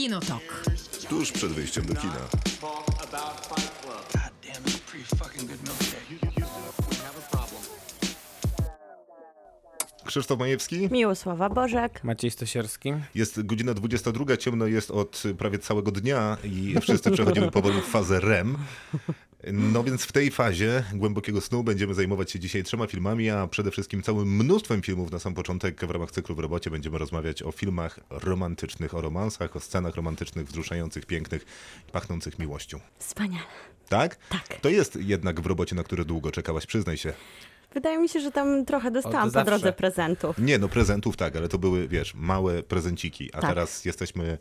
Kinotok. Tuż przed wyjściem do kina. Krzysztof Majewski. Miłosława Bożek. Maciej Stosierski. Jest godzina 22, ciemno jest od prawie całego dnia i wszyscy przechodzimy powoli w fazę REM. No więc w tej fazie głębokiego snu będziemy zajmować się dzisiaj trzema filmami, a przede wszystkim całym mnóstwem filmów na sam początek w ramach cyklu w robocie. Będziemy rozmawiać o filmach romantycznych, o romansach, o scenach romantycznych, wzruszających, pięknych pachnących miłością. Wspaniale. Tak? Tak. To jest jednak w robocie, na które długo czekałaś, przyznaj się. Wydaje mi się, że tam trochę dostałam po zawsze. drodze prezentów. Nie, no prezentów tak, ale to były, wiesz, małe prezenciki, a Tak. teraz jesteśmy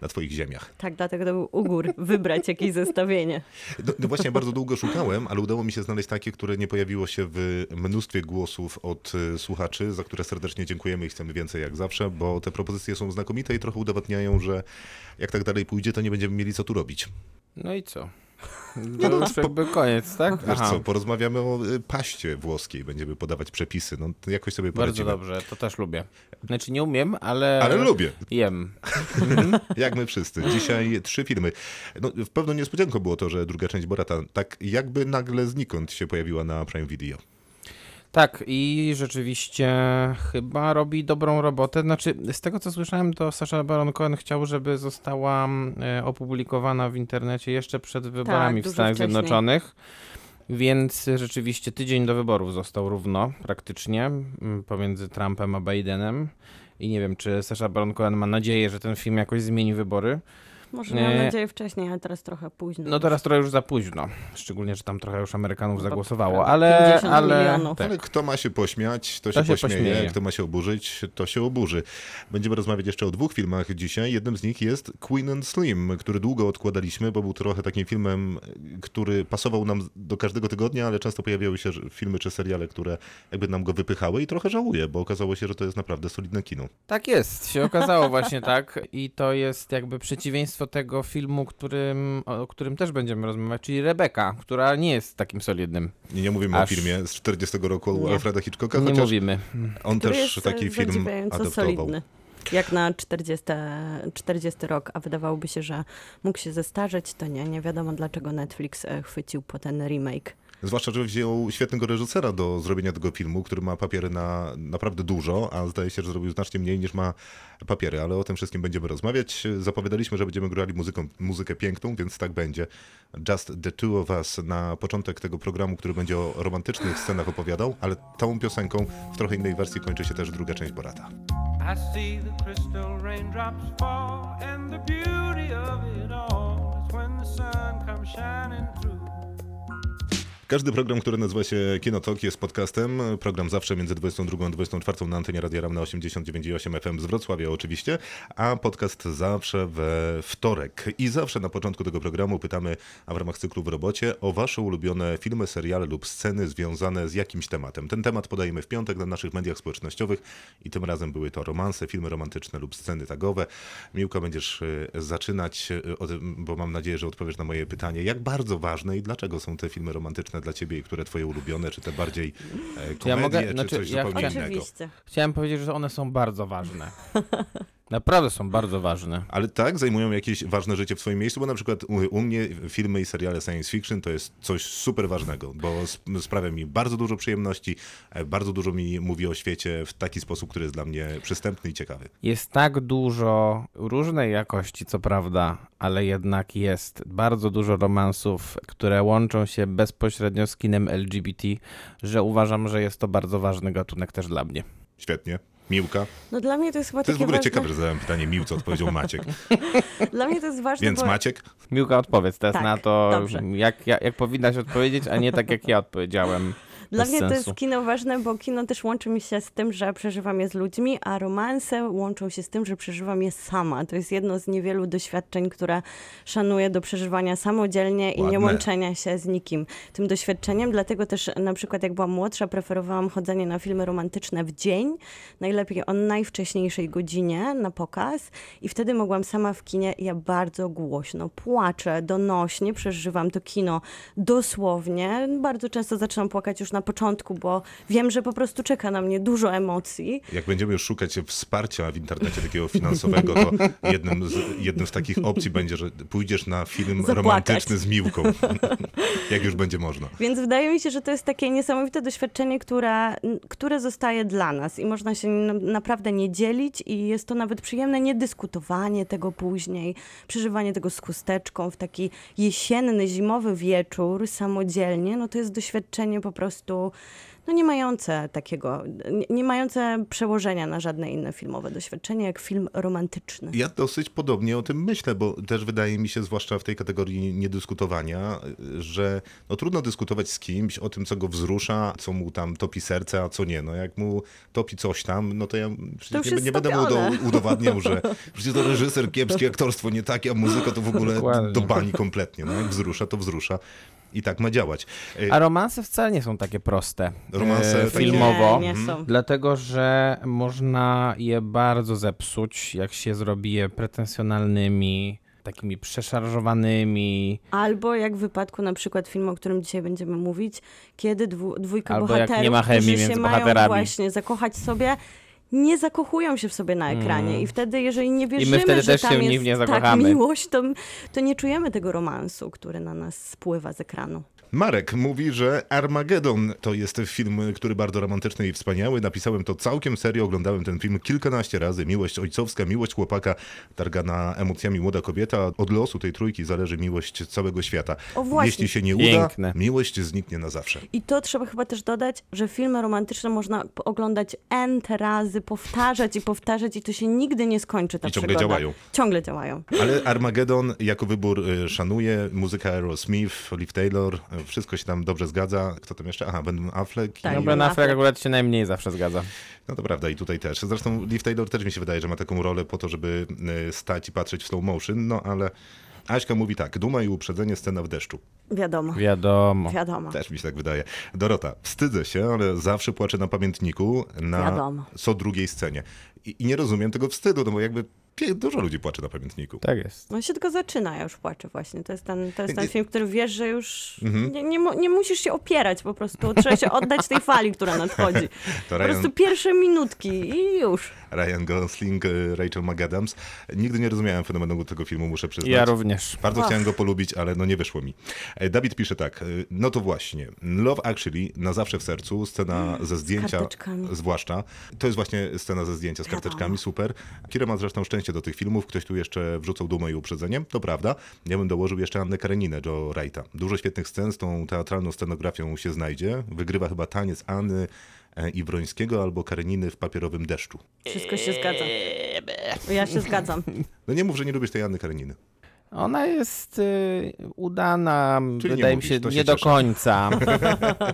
na twoich ziemiach. Tak, dlatego to był ugór wybrać jakieś zestawienie. No, no właśnie, bardzo długo szukałem, ale udało mi się znaleźć takie, które nie pojawiło się w mnóstwie głosów od y, słuchaczy, za które serdecznie dziękujemy i chcemy więcej jak zawsze, bo te propozycje są znakomite i trochę udowadniają, że jak tak dalej pójdzie, to nie będziemy mieli co tu robić. No i co? To już jakby koniec, tak? Wiesz Aha. co, porozmawiamy o y, paście włoskiej, będziemy podawać przepisy, no jakoś sobie Bardzo poradzimy. dobrze, to też lubię. Znaczy nie umiem, ale... Ale lubię, Jem. jak my wszyscy. Dzisiaj trzy filmy. No, pewną niespodzianką było to, że druga część Borata tak jakby nagle znikąd się pojawiła na Prime Video. Tak, i rzeczywiście chyba robi dobrą robotę. Znaczy, z tego co słyszałem, to Sasha Baron Cohen chciał, żeby została e, opublikowana w internecie jeszcze przed wyborami w dużo Stanach wcześniej. Zjednoczonych. Więc rzeczywiście tydzień do wyborów został równo, praktycznie, m, pomiędzy Trumpem a Bidenem. I nie wiem, czy Sasha Baron Cohen ma nadzieję, że ten film jakoś zmieni wybory. Może Nie. miałam nadzieję wcześniej, ale teraz trochę późno. No teraz trochę już za późno. Szczególnie, że tam trochę już Amerykanów zagłosowało, ale... 50 ale milionów. tak. Ale kto ma się pośmiać, to, To się, się pośmieje. pośmieje. Kto ma się oburzyć, to się oburzy. Będziemy rozmawiać jeszcze o dwóch filmach dzisiaj. Jednym z nich jest Queen and Slim, który długo odkładaliśmy, bo był trochę takim filmem, który pasował nam do każdego tygodnia, ale często pojawiały się filmy czy seriale, które jakby nam go wypychały i trochę żałuję, bo okazało się, że to jest naprawdę solidne kino. Tak jest, się okazało właśnie tak. I to jest jakby przeciwieństwo tego filmu, którym, o którym też będziemy rozmawiać, czyli Rebeka, która nie jest takim solidnym. Nie, nie mówimy Aż- o filmie z 40 roku Nie. Alfreda Hitchcocka, Nie mówimy. on Który też jest taki e, film adaptował. solidny. Jak na 40, 40 rok, a wydawałoby się, że mógł się zestarzeć, to nie. Nie wiadomo dlaczego Netflix e, chwycił po ten remake. Zwłaszcza, że wziął świetnego reżysera do zrobienia tego filmu, który ma papiery na naprawdę dużo, a zdaje się, że zrobił znacznie mniej niż ma papiery, ale o tym wszystkim będziemy rozmawiać. Zapowiadaliśmy, że będziemy grali muzyką, muzykę piękną, więc tak będzie. Just the two of us na początek tego programu, który będzie o romantycznych scenach opowiadał, ale tą piosenką w trochę innej wersji kończy się też druga część Borata. I when the sun comes shining through. Każdy program, który nazywa się Kinotok jest podcastem. Program zawsze między 22 a 24 na antenie Radia Ram na 89,8 FM z Wrocławia oczywiście, a podcast zawsze we wtorek. I zawsze na początku tego programu pytamy, a w ramach cyklu w robocie, o wasze ulubione filmy, seriale lub sceny związane z jakimś tematem. Ten temat podajemy w piątek na naszych mediach społecznościowych i tym razem były to romanse, filmy romantyczne lub sceny tagowe. Miłka, będziesz y, zaczynać, y, bo mam nadzieję, że odpowiesz na moje pytanie, jak bardzo ważne i dlaczego są te filmy romantyczne dla ciebie i które twoje ulubione, czy te bardziej komedie, ja mogę- czy znaczy, coś ja zupełnie chciałem- innego. Oczywiście. Chciałem powiedzieć, że one są bardzo ważne. Naprawdę są bardzo ważne. Ale tak, zajmują jakieś ważne życie w swoim miejscu, bo na przykład u, mnie filmy i seriale science fiction to jest coś super ważnego, bo sp- sprawia mi bardzo dużo przyjemności, e, bardzo dużo mi mówi o świecie w taki sposób, który jest dla mnie przystępny i ciekawy. Jest tak dużo różnej jakości, co prawda, ale jednak jest bardzo dużo romansów, które łączą się bezpośrednio z kinem LGBT, że uważam, że jest to bardzo ważny gatunek też dla mnie. Świetnie. Miłka. No dla mnie to jest chyba To jest w ogóle ważne. ciekawe, że zadałem pytanie Miłce, odpowiedział Maciek. Dla mnie to jest ważne, Więc bo Maciek, Miłka, odpowiedz teraz Tak, na to, dobrze. jak, jak, jak powinnaś odpowiedzieć, a nie tak, jak ja odpowiedziałem. Dla mnie to sensu. jest kino ważne, bo kino też łączy mi się z tym, że przeżywam je z ludźmi, a romanse łączą się z tym, że przeżywam je sama. To jest jedno z niewielu doświadczeń, które szanuję do przeżywania samodzielnie i nie Ładne. łączenia się z nikim tym doświadczeniem. Dlatego też na przykład jak byłam młodsza, preferowałam chodzenie na filmy romantyczne w dzień, najlepiej o najwcześniejszej godzinie na pokaz i wtedy mogłam sama w kinie, ja bardzo głośno płaczę, donośnie, przeżywam to kino dosłownie. Bardzo często zaczynam płakać już na na początku, bo wiem, że po prostu czeka na mnie dużo emocji. Jak będziemy już szukać wsparcia w internecie takiego finansowego, to jednym z, jednym z takich opcji będzie, że pójdziesz na film Zapłakać. romantyczny z Miłką. Jak już będzie można. Więc wydaje mi się, że to jest takie niesamowite doświadczenie, które, które zostaje dla nas i można się naprawdę nie dzielić i jest to nawet przyjemne niedyskutowanie tego później, przeżywanie tego z chusteczką w taki jesienny, zimowy wieczór samodzielnie, no to jest doświadczenie po prostu no nie mające takiego, nie, nie mające przełożenia na żadne inne filmowe doświadczenie, jak film romantyczny. Ja dosyć podobnie o tym myślę, bo też wydaje mi się, zwłaszcza w tej kategorii niedyskutowania, że no trudno dyskutować z kimś o tym, co go wzrusza, co mu tam topi serce, a co nie. No jak mu topi coś tam, no to ja przecież już nie, nie będę mu udo- udowadniał, że przecież to reżyser kiepski, aktorstwo nie takie, a muzyka to w ogóle Dokładnie. do bani kompletnie. No jak wzrusza, to wzrusza. I tak ma działać. E, A romanse wcale nie są takie proste. Romanse e, filmowo. Nie, nie są. Dlatego, że można je bardzo zepsuć, jak się zrobi je pretensjonalnymi, takimi przeszarżowanymi. Albo jak w wypadku na przykład filmu, o którym dzisiaj będziemy mówić, kiedy dwu, dwójka Albo jak bohaterów, nie ma chemii którzy się między mają bohaterami. właśnie zakochać sobie, nie zakochują się w sobie na ekranie i wtedy, jeżeli nie wierzymy, Mm. wtedy że też tam jest tak miłość, to, to nie czujemy tego romansu, który na nas spływa z ekranu. Marek mówi, że Armageddon to jest film, który bardzo romantyczny i wspaniały. Napisałem to całkiem serio, oglądałem ten film kilkanaście razy. Miłość ojcowska, miłość chłopaka, targana emocjami młoda kobieta. Od losu tej trójki zależy miłość całego świata. O, właśnie. Jeśli się nie Piękne. uda, miłość zniknie na zawsze. I to trzeba chyba też dodać, że filmy romantyczne można oglądać n razy, powtarzać i powtarzać i to się nigdy nie skończy ta I ciągle przygoda. działają. Ciągle działają. Ale Armageddon jako wybór y, szanuję. Muzyka Aerosmith, Liv Taylor, wszystko się tam dobrze zgadza. Kto tam jeszcze? Aha, Ben Affleck. Tak. i... No Ben Affleck akurat się najmniej zawsze zgadza. No to prawda i tutaj też. Zresztą Liv Taylor też mi się wydaje, że ma taką rolę po to, żeby y, stać i patrzeć w slow motion, no ale Aśka mówi tak, duma i uprzedzenie, scena w deszczu. Wiadomo. Wiadomo. Wiadomo. Też mi się tak wydaje. Dorota, wstydzę się, ale zawsze płaczę na pamiętniku na Wiadomo. co drugiej scenie. I, I nie rozumiem tego wstydu, no bo jakby dużo ludzi płacze na pamiętniku. Tak jest. On się tylko zaczyna, ja już płaczę właśnie. To jest ten, to jest ten film, który wiesz, że już Mhm. nie, nie, nie musisz się opierać po prostu. Trzeba się oddać tej fali, która nadchodzi. To Po Ryan, prostu pierwsze minutki i już. Ryan Gosling, y, Rachel McAdams. Nigdy nie rozumiałem fenomenu tego filmu, muszę przyznać. Ja również. Bardzo Och. chciałem go polubić, ale no nie wyszło mi. E, Dawid pisze tak, e, no to właśnie, Love Actually, na zawsze w sercu, scena ze zdjęcia, karteczkami. zwłaszcza. To jest właśnie scena ze zdjęcia z karteczkami, super. Kira ma zresztą szczęście do tych filmów, ktoś tu jeszcze wrzucał dumę i uprzedzenie, to prawda. Ja bym dołożył jeszcze Annę Kareninę, Joe Wrighta. Dużo świetnych scen z tą teatralną scenografią się znajdzie. Wygrywa chyba taniec Anny e, i Wrońskiego albo Kareniny w papierowym deszczu. Wszystko się zgadza. Ja się zgadzam. No nie mów, że nie lubisz tej Anny Kareniny. Ona jest y, udana, Czyli wydaje mi mówisz, się, się nie do cieszę. końca.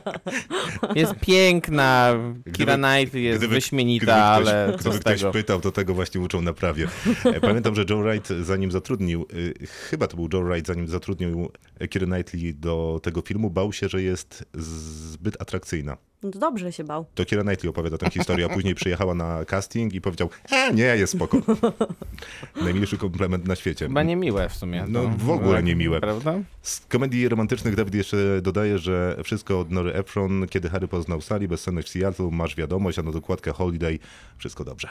jest piękna, Kira Knightley jest gdyby- wyśmienita, gdyby ktoś, ale Gdyby ktoś tego? pytał, to tego właśnie uczą na prawie. E, Pamiętam, że Joe Wright zanim zatrudnił, y, chyba to był Joe Wright, zanim zatrudnił Kira Knightley do tego filmu, bał się, że jest zbyt atrakcyjna. No to dobrze się bał. To Kira Knightley opowiada tę historię, a później przyjechała na casting i powiedział, a nie, jest spoko. Najmilszy komplement na świecie. Chyba niemiłe w sumie. No, w ogóle niemiłe. Prawda? Z komedii romantycznych Dawid jeszcze dodaje, że wszystko od Nory Ephron, kiedy Harry poznał Sally, bezsenność w Seattle, masz wiadomość, a na dokładkę Holiday, wszystko dobrze.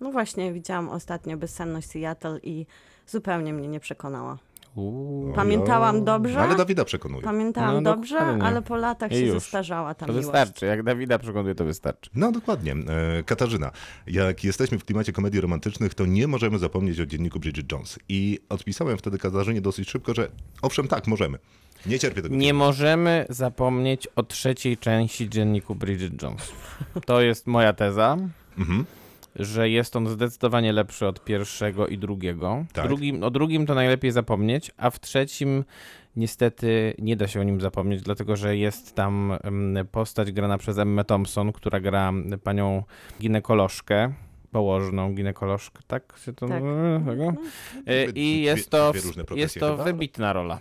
No właśnie, widziałam ostatnio Bezsenność Seattle i zupełnie mnie nie przekonała. Uuu. Pamiętałam dobrze. Ale Dawida przekonuje. Pamiętałam No, dobrze, dokładnie. ale po latach I się już. zestarzała ta To miłość. wystarczy. Jak Dawida przekonuje, to wystarczy. No dokładnie. E, Katarzyna, jak jesteśmy w klimacie komedii romantycznych, to nie możemy zapomnieć o dzienniku Bridget Jones. I odpisałem wtedy Katarzynie dosyć szybko, że owszem, tak, możemy. Nie cierpię tego. Nie możemy zapomnieć o trzeciej części dzienniku Bridget Jones. To jest moja teza, Mhm. Że jest on zdecydowanie lepszy od pierwszego i drugiego. Tak. Drugim, o drugim to najlepiej zapomnieć, a w trzecim niestety nie da się o nim zapomnieć, dlatego że jest tam em, postać grana przez Emmę Thompson, która gra panią ginekolożkę. Położną ginekolożkę, tak się to Tak. nazywa? Tego? E, I jest to, dwie różne profesje jest to wybitna rola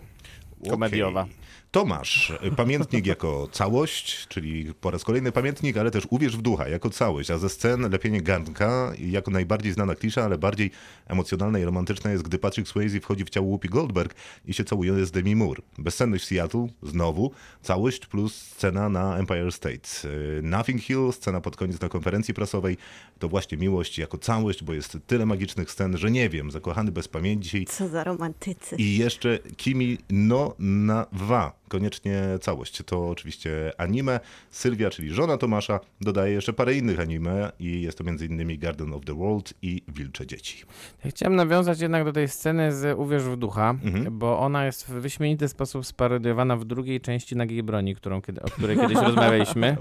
komediowa. Okej. Tomasz, pamiętnik jako całość, czyli po raz kolejny pamiętnik, ale też uwierz w ducha jako całość, a ze scen lepienie garnka jako najbardziej znana klisza, ale bardziej emocjonalna i romantyczna jest, gdy Patrick Swayze wchodzi w ciało Whoopi Goldberg i się całuje z Demi Moore. Bezsenność w Seattle, znowu, całość plus scena na Empire State. Yy, Nothing Hill, scena pod koniec na konferencji prasowej, to właśnie miłość jako całość, bo jest tyle magicznych scen, że nie wiem, zakochany bez pamięci, Co za romantycy. i jeszcze Kimi no na wa. Koniecznie całość. To oczywiście anime. Sylwia, czyli żona Tomasza, dodaje jeszcze parę innych anime i jest to m.in. Garden of the World i Wilcze Dzieci. Ja chciałem nawiązać jednak do tej sceny z Uwierz w ducha, Mhm. bo ona jest w wyśmienity sposób sparodiowana w drugiej części Nagiej Broni, którą, o której kiedyś rozmawialiśmy.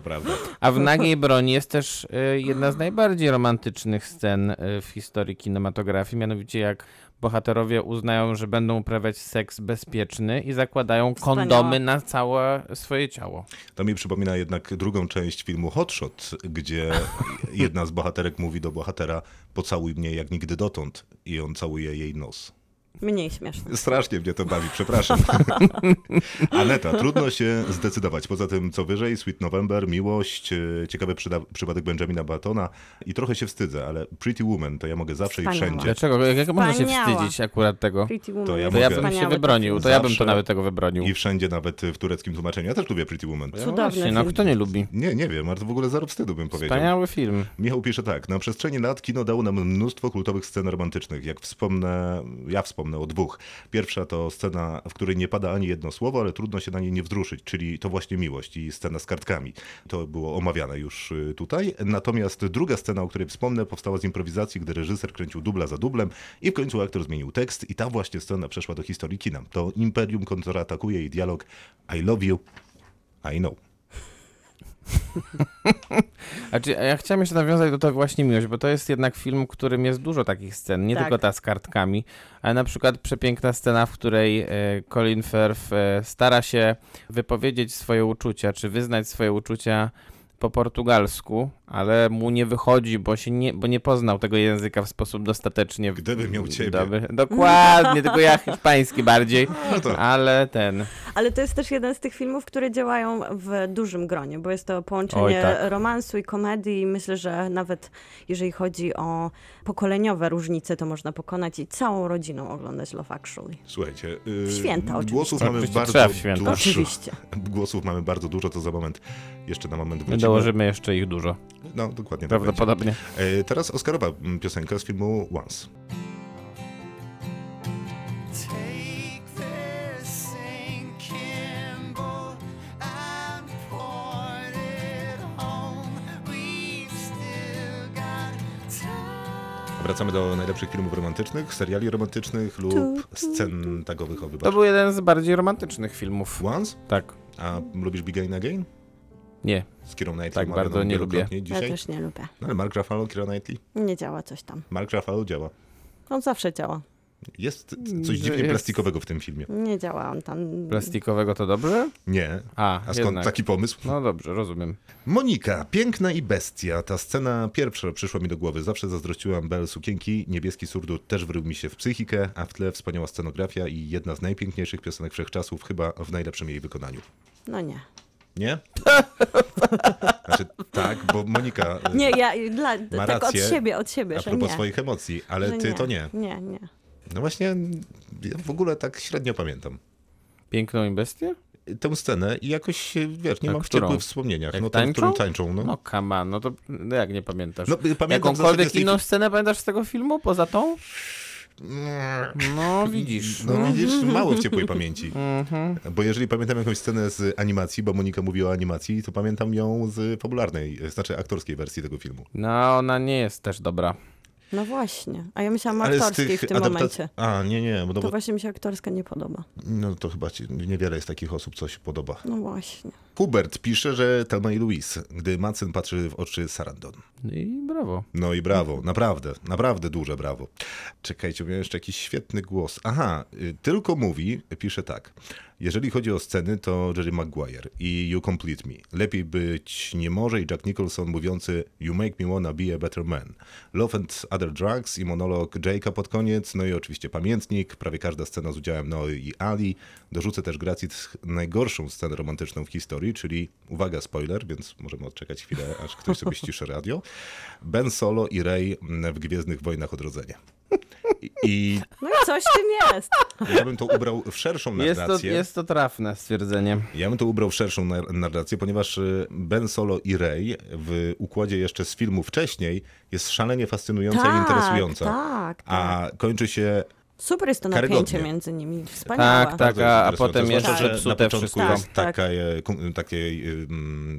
A w Nagiej Broni jest też y, jedna z najbardziej romantycznych scen y, w historii kinematografii, mianowicie jak bohaterowie uznają, że będą uprawiać seks bezpieczny i zakładają Wspaniałe. kondomy na całe swoje ciało. To mi przypomina jednak drugą część filmu Hotshot, gdzie jedna z bohaterek mówi do bohatera pocałuj mnie jak nigdy dotąd i on całuje jej nos. Mniej śmieszne. Strasznie mnie to bawi, przepraszam. Aneta, trudno się zdecydować. Poza tym, co wyżej, Sweet November, Miłość, e, ciekawy przyda- przypadek Benjamina Battona i trochę się wstydzę, ale Pretty Woman to ja mogę zawsze i Wspaniała. wszędzie. Dlaczego? Jak, jak można się Wspaniała. wstydzić akurat tego? Pretty Woman To ja To ja bym się wybronił, to ja bym to nawet tego wybronił. I wszędzie, nawet w tureckim tłumaczeniu. Ja też lubię Pretty Woman. No Cudowny właśnie, no film. kto nie lubi? Nie, nie wiem, ale to w ogóle zero wstydu bym powiedział. Wspaniały film. Michał pisze tak, na przestrzeni lat kino dało nam mnóstwo kultowych scen romantycznych. Jak wspomnę, ja wspomnę o dwóch. Pierwsza to scena, w której nie pada ani jedno słowo, ale trudno się na niej nie wzruszyć, czyli to właśnie miłość i scena z kartkami. To było omawiane już y, tutaj. Natomiast druga scena, o której wspomnę, powstała z improwizacji, gdy reżyser kręcił dubla za dublem i w końcu aktor zmienił tekst i ta właśnie scena przeszła do historii kina. To Imperium kontratakuje i dialog I love you, I know. A czy, a ja chciałem jeszcze nawiązać do tego właśnie miłość, bo to jest jednak film, w którym jest dużo takich scen, nie Tak. tylko ta z kartkami, ale na przykład przepiękna scena, w której e, Colin Firth e, stara się wypowiedzieć swoje uczucia, czy wyznać swoje uczucia po portugalsku, ale mu nie wychodzi, bo, się nie, bo nie poznał tego języka w sposób dostatecznie Gdybym miał ciebie. dobry. Dokładnie, tylko ja hiszpański bardziej, No to ale ten... Ale to jest też jeden z tych filmów, które działają w dużym gronie, bo jest to połączenie Oj, tak. romansu i komedii i myślę, że nawet jeżeli chodzi o pokoleniowe różnice, to można pokonać i całą rodziną oglądać Love Actually. Słuchajcie, yy, Święta oczywiście. głosów mamy Oczywiście bardzo trzeba w święta. dużo. Oczywiście. Głosów mamy bardzo dużo, to za moment, jeszcze na moment My wrócimy. dołożymy jeszcze ich dużo, No, dokładnie tak prawdopodobnie. E, Teraz Oscarowa mm, piosenka z filmu Once. Wracamy do najlepszych filmów romantycznych, seriali romantycznych lub scen tagowych o To był jeden z bardziej romantycznych filmów. Once? Tak. A lubisz Begin Again? Nie. Z Kierą Knightley. Tak, bardzo nie wielokrotnie Ja Dzisiaj. też nie lubię. No, ale Mark Ruffalo, Kira Knightley? Nie działa coś tam. Mark Ruffalo działa. On zawsze działa. Jest coś dziwnie jest- plastikowego w tym filmie. Nie działa on tam. Plastikowego to dobrze? Nie. A, A skąd jednak. taki pomysł? No dobrze, rozumiem. Monika, piękna i bestia. Ta scena pierwsza przyszła mi do głowy. Zawsze zazdrościłam Belle sukienki. Niebieski surdut też wrył mi się w psychikę, a w tle wspaniała scenografia i jedna z najpiękniejszych piosenek wszechczasów, chyba w najlepszym jej wykonaniu. No nie. Nie? Znaczy, tak, bo Monika y, Nie, ja dla, Ma tak od rację. siebie, od siebie, a że propos nie. swoich emocji, ale że ty to nie. Nie, nie. No właśnie, ja w ogóle tak średnio pamiętam Piękną i bestię? tę scenę i jakoś, się, wiesz, nie A mam ciepłych wspomnieniach. Jak no w którym tańczą? tańczą, no. No come on, no to no jak nie pamiętasz? No, pamiętam w Jakąkolwiek z tej- inną scenę pamiętasz z tego filmu poza tą? No widzisz. No widzisz, mało w ciepłej pamięci. Mhm. Bo jeżeli pamiętam jakąś scenę z animacji, bo Monika mówiła o animacji, to pamiętam ją z fabularnej, znaczy aktorskiej wersji tego filmu. No ona nie jest też dobra. No właśnie. A ja myślałam o Ale aktorskiej tych w tym adaptac- momencie. A, nie, nie, no To bo właśnie mi się aktorska nie podoba. no, to chyba ci, niewiele jest takich osób, co się podoba. No właśnie. Hubert pisze, że Telma i Louise, gdy Madsen patrzy w oczy Sarandon. I brawo. No i brawo, naprawdę, naprawdę duże brawo. Czekajcie, miałem jeszcze jakiś świetny głos. Aha, y, tylko mówi, pisze tak. Jeżeli chodzi o sceny, to Jerry Maguire i You Complete Me. Lepiej być nie może i Jack Nicholson mówiący You make me wanna be a better man. Love and Other Drugs i monolog Jake'a pod koniec, no i oczywiście pamiętnik, prawie każda scena z udziałem Noe i Ali. Dorzucę też gracji najgorszą scenę romantyczną w historii, czyli, uwaga, spoiler, więc możemy odczekać chwilę, aż ktoś sobie ściszy radio. Ben Solo i Rey w Gwiezdnych Wojnach Odrodzenie. I- I No i coś w tym jest. ja bym to ubrał w szerszą Jest to, narrację. jest to trafne stwierdzenie. Ja bym to ubrał w szerszą nar- narrację, ponieważ y, Ben Solo i Rey w układzie jeszcze z filmu wcześniej jest szalenie fascynująca i Tak, interesująca. tak, A kończy się Super jest to Karygodnie. napięcie między nimi. Wspaniałe. Tak, tak, bardzo a, a potem jeszcze że psute na początku wszystko. jest Tak, taka, e, kon- takiej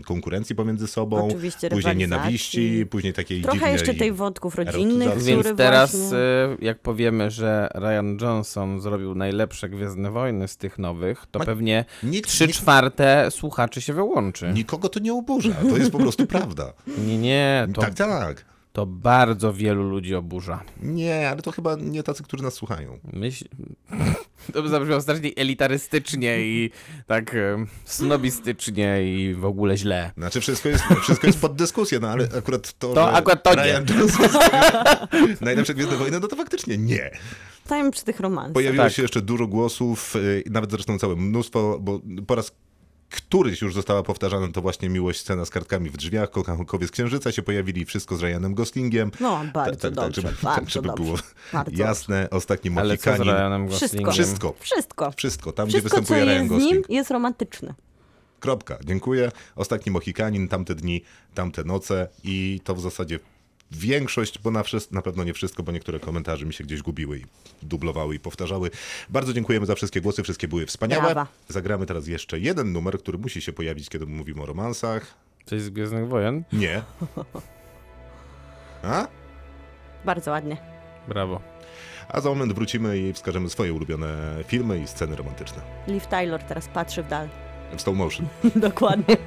konkurencji pomiędzy sobą, Oczywiście później nienawiści, później takiej Trochę dziwnej... jeszcze tej wątków rodzinnych, erotyzacji. który Więc teraz, właśnie... y, jak powiemy, że Ryan Johnson zrobił najlepsze Gwiezdne Wojny z tych nowych, to Ma- pewnie trzy czwarte słuchaczy się wyłączy. nikogo to nie oburza, to jest po prostu prawda. Nie, nie, to, Tak, tak. To bardzo wielu ludzi oburza. Nie, ale to chyba nie tacy, którzy nas słuchają. Myśl... To by zabrzmiało strasznie elitarystycznie i tak em, snobistycznie i w ogóle źle. Znaczy wszystko jest, wszystko jest pod dyskusję, no ale akurat to, To że akurat to nie. Ryan Johnson najlepsze Gwiezdne Wojny, no to faktycznie nie. Stajemy przy tych romansach. Pojawiło Tak. się jeszcze dużo głosów, y, nawet zresztą całe mnóstwo, bo po raz któryś już została powtarzana to właśnie miłość scena z kartkami w drzwiach, kochankowie z Księżyca się pojawili, wszystko z Ryanem Goslingiem. No, bardzo tak, tak, dobrze, żeby, bardzo tak, żeby dobrze. było Bardzo jasne, ostatni Ale co z Mohikanin. Ryanem Wszystko. Goslingiem? Wszystko, Wszystko. wszystko, tam gdzie Wszystko, co występuje Ryan jest z nim, Gosling. jest romantyczne. Kropka, dziękuję. Ostatni Mohikanin, tamte dni, tamte noce i to w zasadzie większość, bo na, na pewno nie wszystko, bo niektóre komentarze mi się gdzieś gubiły i dublowały i powtarzały. Bardzo dziękujemy za wszystkie głosy, wszystkie były wspaniałe. Brawa. Zagramy teraz jeszcze jeden numer, który musi się pojawić, kiedy mówimy o romansach. Coś z Gwiezdnych Wojen? Nie. A? Bardzo ładnie. Brawo. A za moment wrócimy i wskażemy swoje ulubione filmy i sceny romantyczne. Liv Taylor teraz patrzy w dal. W slow motion. Dokładnie.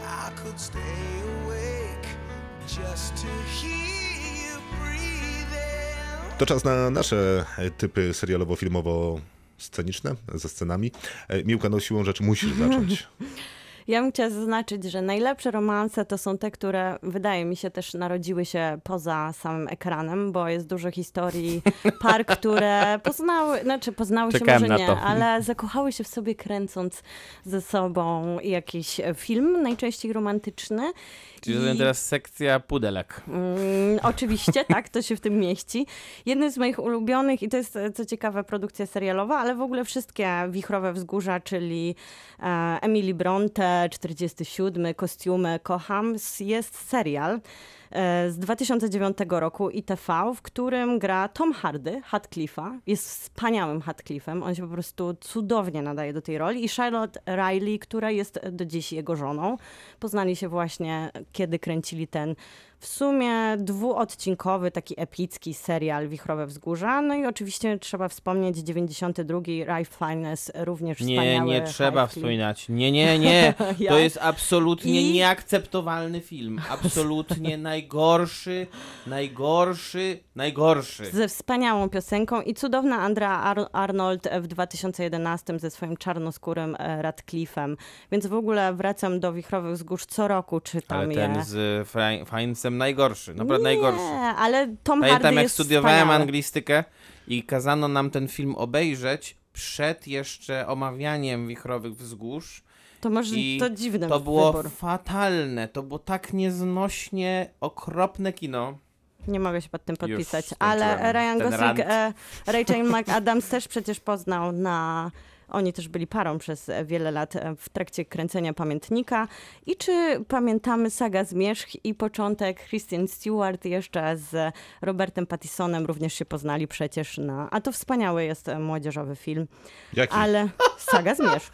I could stay to czas na nasze typy serialowo-filmowo-sceniczne ze scenami. E, Miłka, no siłą rzeczy musisz zacząć. Ja bym chciała zaznaczyć, że najlepsze romanse to są te, które wydaje mi się też narodziły się poza samym ekranem, bo jest dużo historii par, które poznały, znaczy poznały Czekałem się może nie, to. ale zakochały się w sobie kręcąc ze sobą jakiś film, najczęściej romantyczny. Czyli I- teraz sekcja pudelek. Mm, oczywiście, tak, to się w tym mieści. Jednym z moich ulubionych, i to jest co ciekawe produkcja serialowa, ale w ogóle wszystkie Wichrowe Wzgórza, czyli e, Emily Bronte, 47, Kostiumy, Kocham, jest serial z 2009 roku ITV, w którym gra Tom Hardy, Hatcliffe'a. Jest wspaniałym Hatcliffem, on się po prostu cudownie nadaje do tej roli i Charlotte Riley, która jest do dziś jego żoną. Poznali się właśnie, kiedy kręcili ten w sumie dwuodcinkowy, taki epicki serial Wichrowe Wzgórza. No i oczywiście trzeba wspomnieć 92 Ralph Fiennes, również Nie, wspaniały nie trzeba Highfield. wspominać. Nie, nie, nie. To jest absolutnie I- nieakceptowalny film. Absolutnie najgorszy, najgorszy, najgorszy. Ze wspaniałą piosenką i cudowna Andrea Ar- Arnold w 2011 ze swoim czarnoskórym e, Radcliffe'em. Więc w ogóle wracam do Wichrowych Wzgórz co roku, czytam Ale je. ten z Fre- Fiennesem najgorszy, naprawdę najgorszy. Nie, ale Tom Pamiętam Hardy jak studiowałem wspaniały. anglistykę i kazano nam ten film obejrzeć przed jeszcze omawianiem Wichrowych Wzgórz. To może I to dziwny To było wybór. fatalne, to było tak nieznośnie okropne kino. Nie mogę się pod tym podpisać. Ale Ryan Gosling, e, Rachel McAdams też przecież poznał na... Oni też byli parą przez e, wiele lat e, w trakcie kręcenia pamiętnika. I czy pamiętamy saga Zmierzch i początek Christian Stewart jeszcze z Robertem Pattisonem również się poznali przecież na... A to wspaniały jest e, młodzieżowy film. Jaki? Ale saga Zmierzch.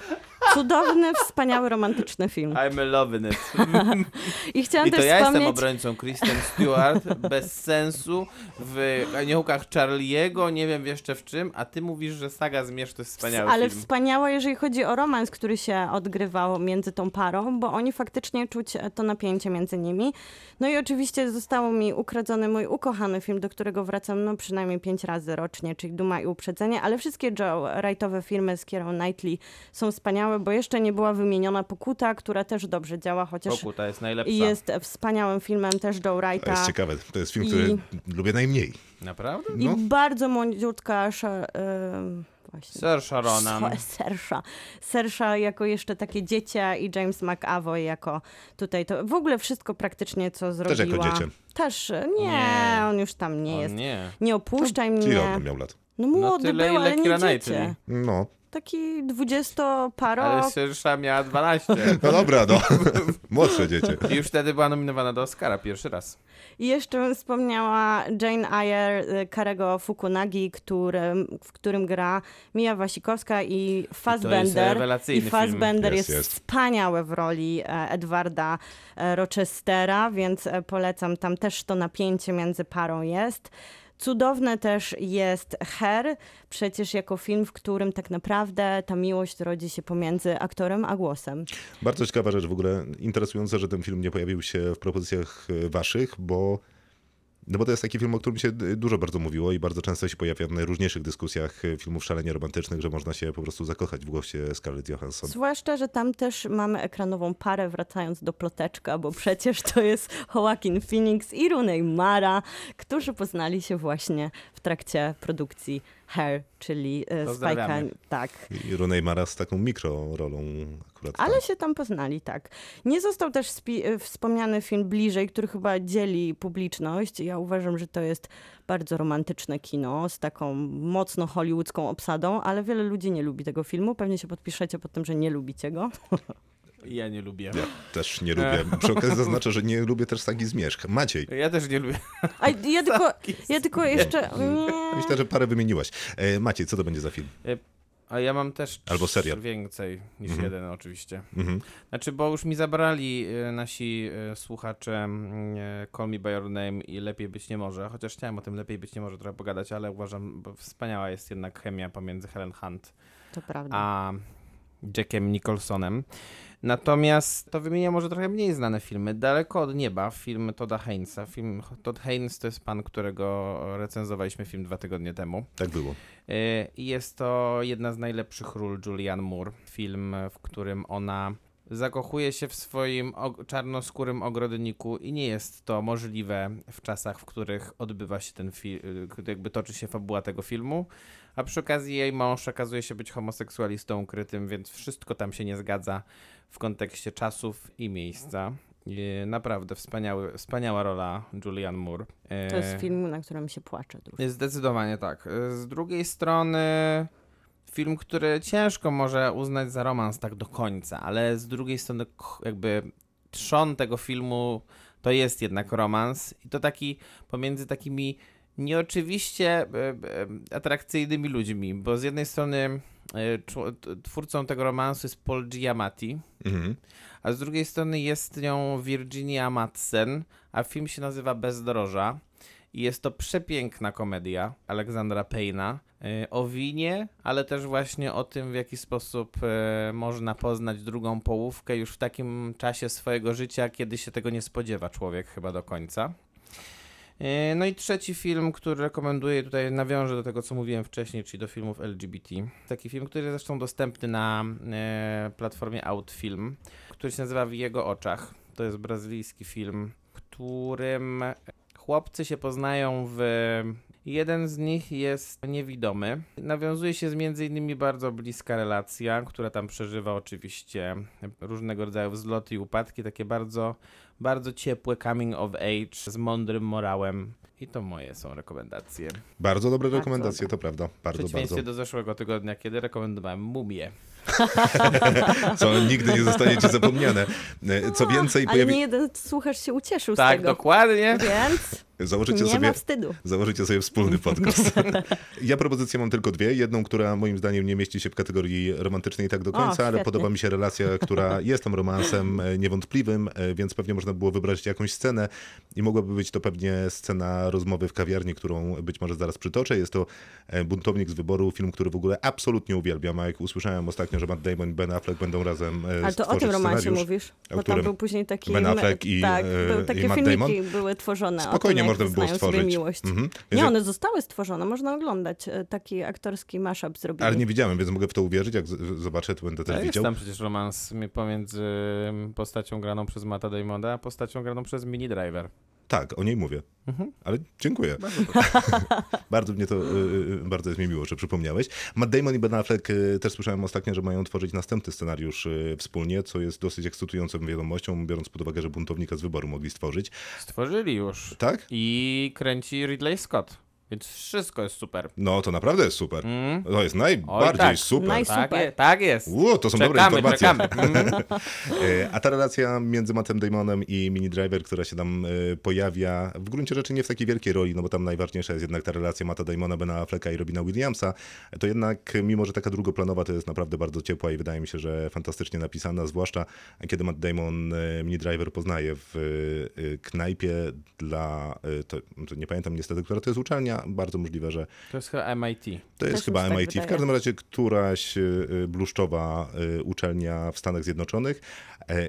Cudowny, wspaniały, romantyczny film. I'm loving it. I chciałam I to też ja jestem wspomnieć... obrońcą Kristen Stewart bez sensu w aniołkach Charlie'ego, nie wiem jeszcze w czym, a ty mówisz, że Saga Zmierz to jest wspaniały Ale film. wspaniała, jeżeli chodzi o romans, który się odgrywał między tą parą, bo oni faktycznie czuć to napięcie między nimi. No i oczywiście zostało mi ukradzony mój ukochany film, do którego wracam no przynajmniej pięć razy rocznie, czyli Duma i Uprzedzenie, ale wszystkie Joe Wrightowe filmy z Kierą Knightley są wspaniałe, bo jeszcze nie była wymieniona Pokuta, która też dobrze działa, chociaż Pokuta jest najlepsza. i jest wspaniałym filmem też Joe To Wrighta. jest ciekawe. To jest film, I- który lubię najmniej. Naprawdę? I No. bardzo młodziutka ym, właśnie. Saoirse Ronan. Sersha. Sersha jako jeszcze takie dziecię i James McAvoy jako tutaj to. W ogóle wszystko praktycznie, co zrobiła. Też jako dziecię. Też, nie, Nie. on już tam nie O jest. nie. Nie opuszczaj Ile mnie. on miał lat? No No młody tyle, był, ile ale nie dziecię. No. Taki dwudziestoparok. Ale Saoirse miała 12. No dobra, no. Młodsze dziecię. I już wtedy była nominowana do Oscara pierwszy raz. I jeszcze bym wspomniała Jane Eyre y, Karego Fukunagi, którym, w którym gra Mia Wasikowska i Fassbender. rewelacyjny I Fassbender film. jest, Jest, jest. wspaniały w roli e, Edwarda e, Rochestera, więc e, polecam. Tam też to napięcie między parą jest. Cudowne też jest Her, przecież jako film, w którym tak naprawdę ta miłość rodzi się pomiędzy aktorem a głosem. Bardzo ciekawa rzecz w ogóle. Interesujące, że ten film nie pojawił się w propozycjach e, waszych, bo no bo to jest taki film, o którym się d- dużo bardzo mówiło i bardzo często się pojawia w najróżniejszych dyskusjach e, filmów szalenie romantycznych, że można się po prostu zakochać w głosie Scarlett Johansson. Zwłaszcza, że tam też mamy ekranową parę, wracając do ploteczka, bo przecież to jest Joaquin Phoenix i Rooney Mara, którzy poznali się właśnie w trakcie produkcji Hair, czyli e. Spike'a. Tak. I Rooney Mara z taką mikrorolą akurat. Ale tam. się tam poznali, tak. Nie został też e, wspomniany film Bliżej, który chyba dzieli publiczność. Ja uważam, że to jest bardzo romantyczne kino z taką mocno hollywoodzką obsadą, ale wiele ludzi nie lubi tego filmu. Pewnie się podpiszecie pod tym, że nie lubicie go. Ja nie lubię. Ja też nie lubię. Przy okazji zaznaczę, że nie lubię też sagi Zmierzch. Maciej, Ja też nie lubię. A ja tylko, ja tylko jeszcze... Myślę, że parę wymieniłaś. E, Maciej, co to będzie za film? A ja mam też Albo serial. więcej niż Mhm. jeden oczywiście. Mhm. Znaczy, bo już mi zabrali nasi słuchacze y, Call Me By Your Name i Lepiej Być Nie Może, chociaż chciałem o tym Lepiej Być Nie Może trochę pogadać, ale uważam, bo wspaniała jest jednak chemia pomiędzy Helen Hunt To prawda. a Jackiem Nicholsonem. Natomiast to wymienia może trochę mniej znane filmy. Daleko od nieba, film Toda Hainesa. Film Todd Haynes to jest pan, którego recenzowaliśmy film dwa tygodnie temu. Tak było. Y, I jest to jedna z najlepszych ról Julianne Moore. Film, w którym ona zakochuje się w swoim czarnoskórym ogrodniku i nie jest to możliwe w czasach, w których odbywa się ten film, jakby toczy się fabuła tego filmu. A przy okazji jej mąż okazuje się być homoseksualistą ukrytym, więc wszystko tam się nie zgadza w kontekście czasów i miejsca. Naprawdę wspaniały, wspaniała rola Julianne Moore. To E, jest film, na którym się płacze dużo. Zdecydowanie tak. Z drugiej strony film, który ciężko może uznać za romans tak do końca, ale z drugiej strony jakby trzon tego filmu to jest jednak romans i to taki pomiędzy takimi nieoczywiście e, e, atrakcyjnymi ludźmi, bo z jednej strony e, twórcą tego romansu jest Paul Giamatti, Mhm. a z drugiej strony jest nią Virginia Madsen, a film się nazywa Bezdroża. I jest to przepiękna komedia Aleksandra Payna o winie, ale też właśnie o tym, w jaki sposób można poznać drugą połówkę już w takim czasie swojego życia, kiedy się tego nie spodziewa człowiek chyba do końca. Y, No i trzeci film, który rekomenduję, tutaj nawiążę do tego, co mówiłem wcześniej, czyli do filmów LGBT. Taki film, który jest zresztą dostępny na e, platformie Outfilm, który się nazywa W jego oczach. To jest brazylijski film, którym chłopcy się poznają w... Jeden z nich jest niewidomy. Nawiązuje się z między innymi bardzo bliska relacja, która tam przeżywa oczywiście różnego rodzaju wzloty i upadki, takie bardzo, bardzo ciepłe coming of age z mądrym morałem. I to moje są rekomendacje. Bardzo dobre Bardzo rekomendacje, to prawda. W Bardzo, przeciwieństwie bardzo. do zeszłego tygodnia, kiedy rekomendowałem Mumię. Co nigdy nie zostanie ci zapomniane. Co więcej, Ale pojawi... nie jeden słuchacz się ucieszył z Tak, tego. dokładnie. Więc Założycie Nie sobie, ma wstydu. założycie sobie wspólny podcast. ja propozycję mam tylko dwie. Jedną, która moim zdaniem nie mieści się w kategorii romantycznej tak do końca, ale świetnie. podoba mi się relacja, która jest tam romansem e, niewątpliwym, e, więc pewnie można było wybrać jakąś scenę i mogłaby być to pewnie scena rozmowy w kawiarni, którą być może zaraz przytoczę. Jest to e, Buntownik z wyboru, film, który w ogóle absolutnie uwielbiam, a jak usłyszałem ostatnio, że Matt Damon i Ben Affleck będą razem Ale to o tym romansie mówisz? o Bo tam był później taki... Ben Affleck i, tak, e, były i takie Matt filmiki Damon? były tworzone Spokojnie można by było stworzyć. miłość. Mhm. Nie, one zostały stworzone, można oglądać. e, Taki aktorski mashup zrobili. Ale nie widziałem, więc mogę w to uwierzyć. Jak zobaczę, to będę też Ale jest widział. tam przecież romans mi- pomiędzy postacią graną przez Mata Damona, a postacią graną przez Mini Driver. Tak, o niej mówię. Mhm. Ale dziękuję. bardzo mnie to, y, y, bardzo jest mi miło, że przypomniałeś. Matt Damon i Ben Affleck y, też słyszałem ostatnio, że mają tworzyć następny scenariusz y, wspólnie, co jest dosyć ekscytującą wiadomością, biorąc pod uwagę, że buntownika z wyboru mogli stworzyć. Stworzyli już. Tak? I kręci Ridley Scott. Więc wszystko jest super. No, to naprawdę jest super. Mm. To jest najbardziej Oj, tak. super. Naj- Tak, je, tak jest. Ło, to są dobre czekamy, informacje. czekamy. Mm. E, A ta relacja między Mattem Damonem i Mini Driver, która się tam e, pojawia, w gruncie rzeczy nie w takiej wielkiej roli, no bo tam najważniejsza jest jednak ta relacja Matta Damona, Bena Afflecka i Robina Williamsa, to jednak mimo, że taka drugoplanowa, to jest naprawdę bardzo ciepła i wydaje mi się, że fantastycznie napisana, zwłaszcza kiedy Matt Damon e, Mini Driver poznaje w knajpie dla, to, to nie pamiętam niestety, która to jest uczelnia, bardzo możliwe, że To jest chyba MIT. to jest Też chyba mi się tak MIT. w każdym razie któraś y, y, bluszczowa y, uczelnia w Stanach Zjednoczonych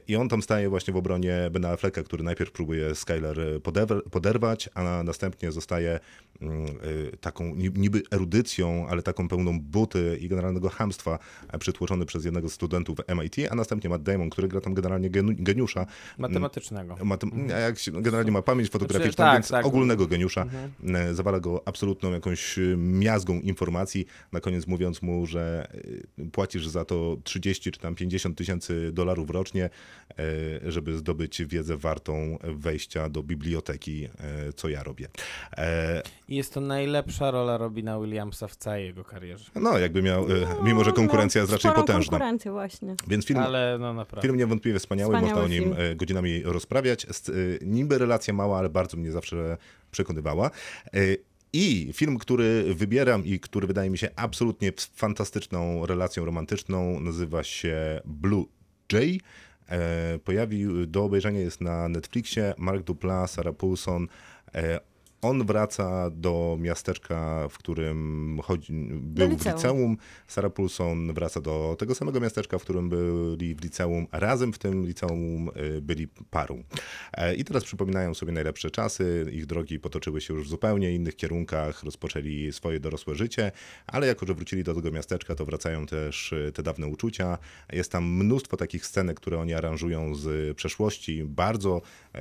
i on tam staje właśnie w obronie Bena Afflecka, który najpierw próbuje Skyler podewer- poderwać, a następnie zostaje mm, y, taką ni- niby erudycją, ale taką pełną buty i generalnego hamstwa e, przytłoczony przez jednego z studentów MIT, a następnie Matt Damon, który gra tam generalnie geniusza, Matematycznego. ma tam, a jak się, generalnie ma pamięć fotograficzną, Znaczy, tak, więc tak. ogólnego geniusza. E, Zawala go absolutną jakąś e, miazgą informacji, na koniec mówiąc mu, że e, płacisz za to 30 czy tam 50 tysięcy dolarów rocznie, e, żeby zdobyć wiedzę wartą wejścia do biblioteki, e, co ja robię. E, I jest to najlepsza rola Robina Williamsa w całej jego karierze. No, jakby miał, e, mimo że konkurencja jest raczej No, potężna. konkurencję właśnie. Więc film, Ale no naprawdę. Film niewątpliwie wspaniały, Wspaniały można o nim film. godzinami rozprawiać. Niby relacja mała, ale bardzo mnie zawsze przekonywała. I film, który wybieram i który wydaje mi się absolutnie fantastyczną relacją romantyczną, nazywa się Blue Jay. E, Pojawił do obejrzenia jest na Netflixie. Mark Duplass, Sarah Paulson. On wraca do miasteczka, w którym chodzi, był w liceum. liceum. Sarah Paulson wraca do tego samego miasteczka, w którym byli w liceum. Razem w tym liceum y, byli parą. E, I teraz przypominają sobie najlepsze czasy. Ich drogi potoczyły się już w zupełnie innych kierunkach, rozpoczęli swoje dorosłe życie, ale jako, że wrócili do tego miasteczka, to wracają też y, te dawne uczucia. Jest tam mnóstwo takich scenek, które oni aranżują z przeszłości. Bardzo e,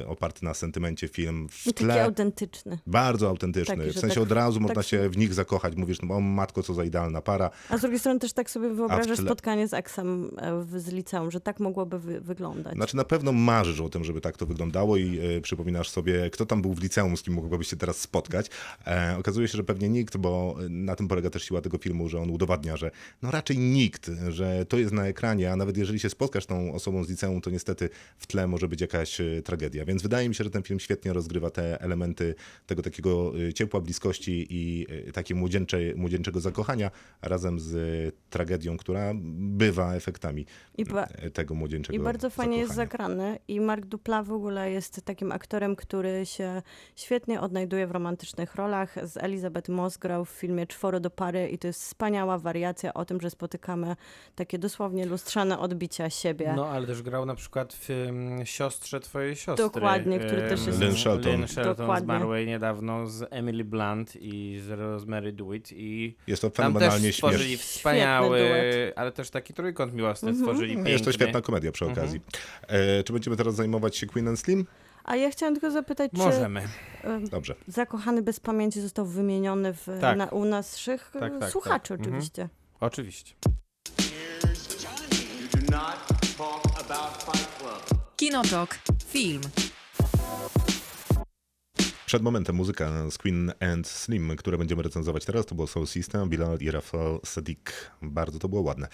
e, oparty na sentymencie film. W tle autentyczny. bardzo autentyczny. Taki, w sensie tak- od razu można tak się w nich zakochać. Mówisz, no matko, co za idealna para. A z drugiej strony też tak sobie wyobrażasz tle- spotkanie z Aksem e, w- z liceum, że tak mogłoby wy wyglądać. Znaczy na pewno marzysz o tym, żeby tak to wyglądało i e, przypominasz sobie, kto tam był w liceum, z kim mogłabyś się teraz spotkać. E, okazuje się, że pewnie nikt, bo na tym polega też siła tego filmu, że on udowadnia, że no raczej nikt, że to jest na ekranie, a nawet jeżeli się spotkasz tą osobą z liceum, to niestety w tle może być jakaś e, tragedia. Więc wydaje mi się, że ten film świetnie rozgrywa te elementy tego takiego e, ciepła, bliskości i e, takiego młodzieńcze, młodzieńczego zakochania razem z e, tragedią, która bywa efektami I, ba tego młodzieńczego I bardzo fajnie jest zakochania. zagrany. I Mark Dupla w ogóle jest takim aktorem, który się świetnie odnajduje w romantycznych rolach. Z Elizabeth Moss grał w filmie Czworo do pary i to jest wspaniała wariacja o tym, że spotykamy takie dosłownie lustrzane odbicia siebie. No, ale też grał na przykład w ym, siostrze twojej siostry. Dokładnie, który też jest- Lynn Shelton. Lynn Shelton Dokładnie. Zmarłej niedawno z Emily Blunt i z Rosemary DeWitt i Jest to tam fenomenalnie też stworzyli śmieszne. wspaniały, ale też taki trójkąt miłosny Mhm. stworzyli piękny. Jest to świetna komedia przy Mhm. okazji. E, czy będziemy teraz zajmować się Queen and Slim? A ja chciałam tylko zapytać, Możemy. czy Dobrze. Zakochany bez pamięci został wymieniony w, Tak. na, u naszych e, Tak, tak, słuchaczy tak. Mhm. oczywiście. Oczywiście. Kinotok. Film. Przed momentem muzyka z Queen and Slim, które będziemy recenzować teraz, to było Soul System, Bilal i Rafał Sadiq. Bardzo to było ładne.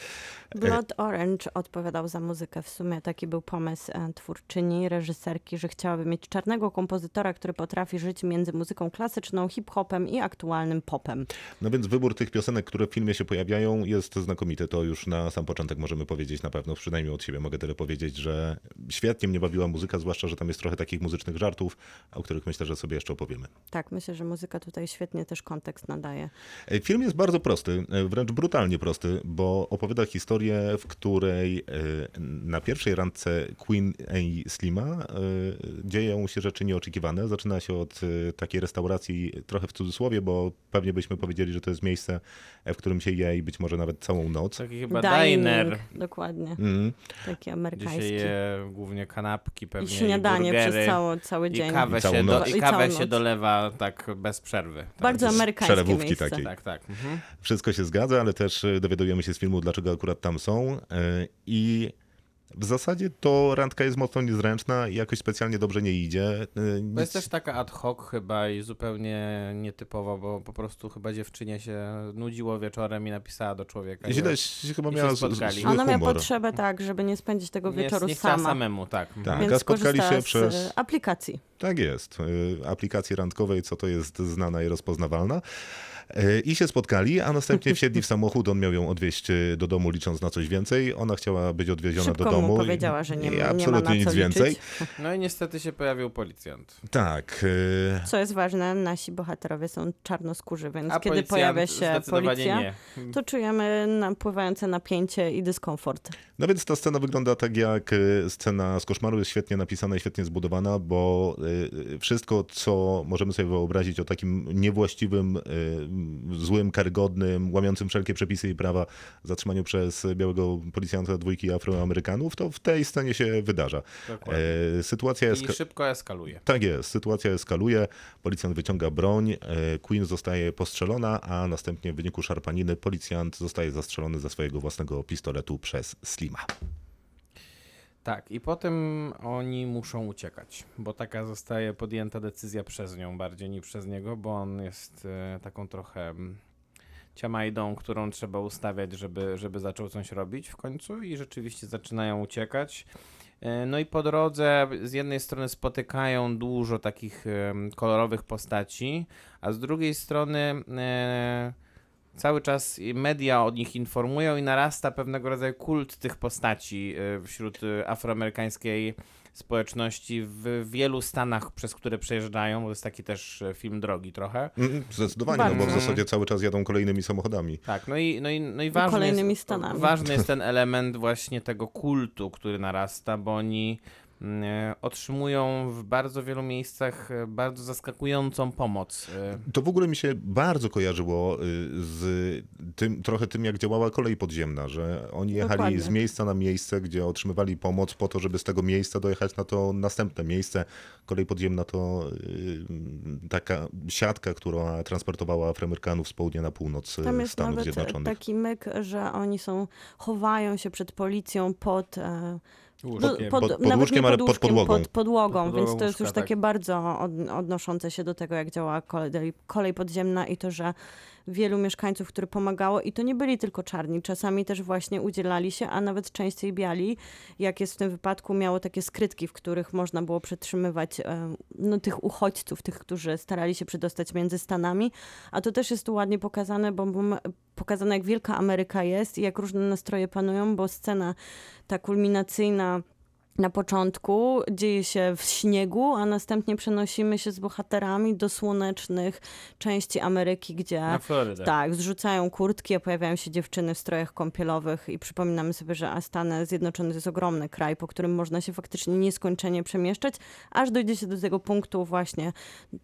Blood Orange odpowiadał za muzykę. W sumie taki był pomysł e, twórczyni, reżyserki, że chciałaby mieć czarnego kompozytora, który potrafi żyć między muzyką klasyczną, hip-hopem i aktualnym popem. No więc wybór tych piosenek, które w filmie się pojawiają jest znakomity. To już na sam początek możemy powiedzieć na pewno, przynajmniej od siebie mogę tyle powiedzieć, że świetnie mnie bawiła muzyka, zwłaszcza, że tam jest trochę takich muzycznych żartów, o których myślę, że sobie jeszcze opowiemy. Tak, myślę, że muzyka tutaj świetnie też kontekst nadaje. E, Film jest bardzo prosty, e, wręcz brutalnie prosty, bo opowiada historię, w której e, na pierwszej randce Queen i Slima dzieją się rzeczy nieoczekiwane. Zaczyna się od takiej restauracji, trochę w cudzysłowie, bo pewnie byśmy powiedzieli, że to jest miejsce, w którym się je i być może nawet całą noc. Taki chyba diner, Dokładnie. Mm. Taki gdzie się amerykański. je głównie kanapki pewnie I śniadanie burgery, przez cały, cały i dzień. kawę, I się, do, i I kawę się dolewa tak bez przerwy. Tak. Bardzo amerykańskie przelewówki miejsce. takiej. Tak, tak. Mhm. Wszystko się zgadza, ale też e, dowiadujemy się z filmu, dlaczego akurat tam są. e, I w zasadzie to randka jest mocno niezręczna i jakoś specjalnie dobrze nie idzie. E, To nic- jest też taka ad hoc chyba i zupełnie nietypowa, bo po prostu chyba dziewczynie się nudziło wieczorem i napisała do człowieka. Źle się chyba i miała spotkali. Ona miała potrzebę tak, żeby nie spędzić tego nie, wieczoru nie sama. samemu, tak. Tak. Więc a spotkali się z przez- aplikacji. Tak jest. Y, Aplikacji randkowej, co to jest znana i rozpoznawalna. Y, I się spotkali, a następnie wsiedli w samochód. On miał ją odwieźć y, do domu, licząc na coś więcej. Ona chciała być odwieziona Szybko do mu domu. i- powiedziała, że nie- i nie ma absolutnie na nic co więcej. liczyć. No i niestety się pojawił policjant. Tak. y, Co jest ważne, nasi bohaterowie są czarnoskórzy, więc A kiedy pojawia się policja, nie. to czujemy napływające napięcie i dyskomfort. No więc ta scena wygląda tak jak scena z koszmaru, jest świetnie napisana i świetnie zbudowana, bo wszystko, co możemy sobie wyobrazić o takim niewłaściwym, złym, karygodnym, łamiącym wszelkie przepisy i prawa zatrzymaniu przez białego policjanta dwójki Afroamerykanów, to w tej scenie się wydarza. Dokładnie. E, Sytuacja jest... I szybko eskaluje. Tak jest, sytuacja eskaluje, policjant wyciąga broń, e, Queen zostaje postrzelona, a następnie w wyniku szarpaniny policjant zostaje zastrzelony ze swojego własnego pistoletu przez Slima. Tak, i potem oni muszą uciekać, bo taka zostaje podjęta decyzja przez nią bardziej niż przez niego, bo on jest e, taką trochę mm, ciamajdą, którą trzeba ustawiać, żeby, żeby zaczął coś robić w końcu i rzeczywiście zaczynają uciekać. E, No i po drodze z jednej strony spotykają dużo takich kolorowych postaci, a z drugiej strony e, cały czas media o nich informują i narasta pewnego rodzaju kult tych postaci e, wśród e, afroamerykańskiej społeczności w wielu stanach, przez które przejeżdżają, bo to jest taki też e, film drogi trochę. Mm, Zdecydowanie, no bo w Bardzo. zasadzie cały czas jadą kolejnymi samochodami. Tak, no i, no i, no i ważny, kolejnymi jest, stanami. ważny jest ten element właśnie tego kultu, który narasta, bo oni otrzymują w bardzo wielu miejscach e, bardzo zaskakującą pomoc. e, To w ogóle mi się bardzo kojarzyło y, z tym, trochę tym, jak działała kolej podziemna, że oni jechali Dokładnie. z miejsca na miejsce, gdzie otrzymywali pomoc po to, żeby z tego miejsca dojechać na to następne miejsce. Kolej podziemna to y, taka siatka, która transportowała Afroamerykanów z południa na północ y, Tam jest Stanów nawet Zjednoczonych. taki myk, że oni są, chowają się przed policją pod... No, łóżkiem. pod, Pod- pod nawet łóżkiem, ale pod, podłogą. Pod podłogą, Pod więc podłogą to jest już łóżka, takie tak. bardzo od, odnoszące się do tego, jak działa kolej, kolej podziemna i to, że wielu mieszkańców, które pomagało i to nie byli tylko czarni, czasami też właśnie udzielali się, a nawet częściej biali, jak jest w tym wypadku, miało takie skrytki, w których można było przetrzymywać e, no, tych uchodźców, tych, którzy starali się przedostać między Stanami, a to też jest tu ładnie pokazane, bo pokazane jak wielka Ameryka jest i jak różne nastroje panują, bo scena ta kulminacyjna na początku dzieje się w śniegu, a następnie przenosimy się z bohaterami do słonecznych części Ameryki, gdzie Na Florydę. tak, zrzucają kurtki, a pojawiają się dziewczyny w strojach kąpielowych i przypominamy sobie, że Stany Zjednoczone to jest ogromny kraj, po którym można się faktycznie nieskończenie przemieszczać, aż dojdzie się do tego punktu właśnie,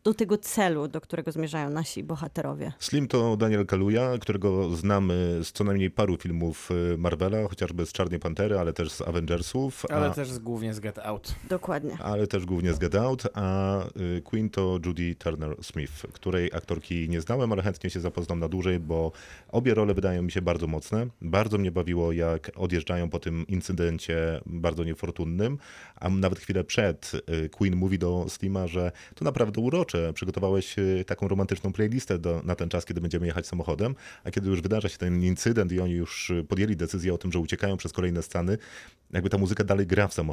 do tego celu, do którego zmierzają nasi bohaterowie. Slim to Daniel Kaluuya, którego znamy z co najmniej paru filmów y, Marvela, chociażby z Czarnej Pantery, ale też z Avengersów. Ale a- też z głównie z Get Out. Dokładnie. ale też głównie z Get Out, a y, Queen to Judy Turner-Smith, której aktorki nie znałem, ale chętnie się zapoznam na dłużej, bo obie role wydają mi się bardzo mocne. Bardzo mnie bawiło, jak odjeżdżają po tym incydencie bardzo niefortunnym, a nawet chwilę przed y, Queen mówi do Slima, że to naprawdę urocze, przygotowałeś y, taką romantyczną playlistę do, na ten czas, kiedy będziemy jechać samochodem, a kiedy już wydarza się ten incydent i oni już podjęli decyzję o tym, że uciekają przez kolejne sceny, jakby ta muzyka dalej gra w samochodzie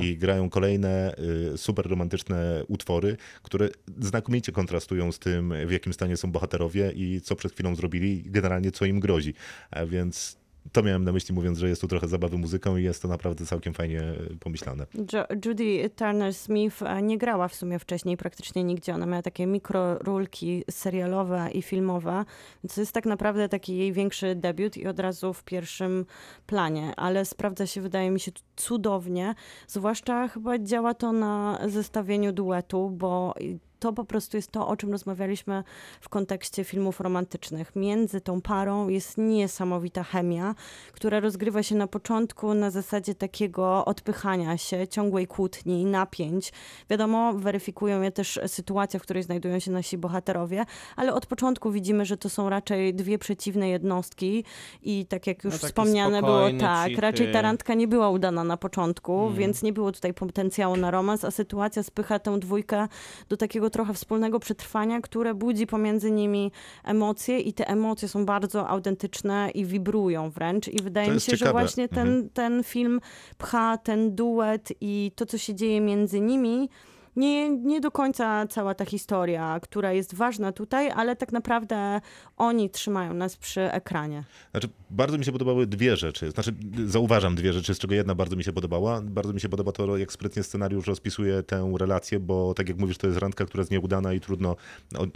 i grają kolejne y, super romantyczne utwory, które znakomicie kontrastują z tym, w jakim stanie są bohaterowie i co przed chwilą zrobili i generalnie co im grozi. A więc to miałem na myśli mówiąc, że jest tu trochę zabawy muzyką i jest to naprawdę całkiem fajnie y, pomyślane. Jo Judy Turner-Smith e, nie grała w sumie wcześniej praktycznie nigdzie. Ona miała takie mikrorulki serialowe i filmowe, więc to jest tak naprawdę taki jej większy debiut i od razu w pierwszym planie, ale sprawdza się, wydaje mi się, cudownie. Zwłaszcza chyba działa to na zestawieniu duetu, bo to po prostu jest to, o czym rozmawialiśmy w kontekście filmów romantycznych. Między tą parą jest niesamowita chemia, która rozgrywa się na początku na zasadzie takiego odpychania się, ciągłej kłótni, napięć. Wiadomo, weryfikują je też sytuacja, w której znajdują się nasi bohaterowie, ale od początku widzimy, że to są raczej dwie przeciwne jednostki i tak jak już No wspomniane było, tak, cichy. raczej ta randka nie była udana na początku, Mm. więc nie było tutaj potencjału na romans, a sytuacja spycha tę dwójkę do takiego trochę wspólnego przetrwania, które budzi pomiędzy nimi emocje i te emocje są bardzo autentyczne i wibrują wręcz i wydaje mi się, że ciekawe. właśnie ten, Mhm. ten film pcha ten duet i to, co się dzieje między nimi, nie, nie do końca cała ta historia, która jest ważna tutaj, ale tak naprawdę oni trzymają nas przy ekranie. Znaczy, bardzo mi się podobały dwie rzeczy. Znaczy, zauważam dwie rzeczy, z czego jedna bardzo mi się podobała. Bardzo mi się podoba to, jak sprytnie scenariusz rozpisuje tę relację, bo tak jak mówisz, to jest randka, która jest nieudana i trudno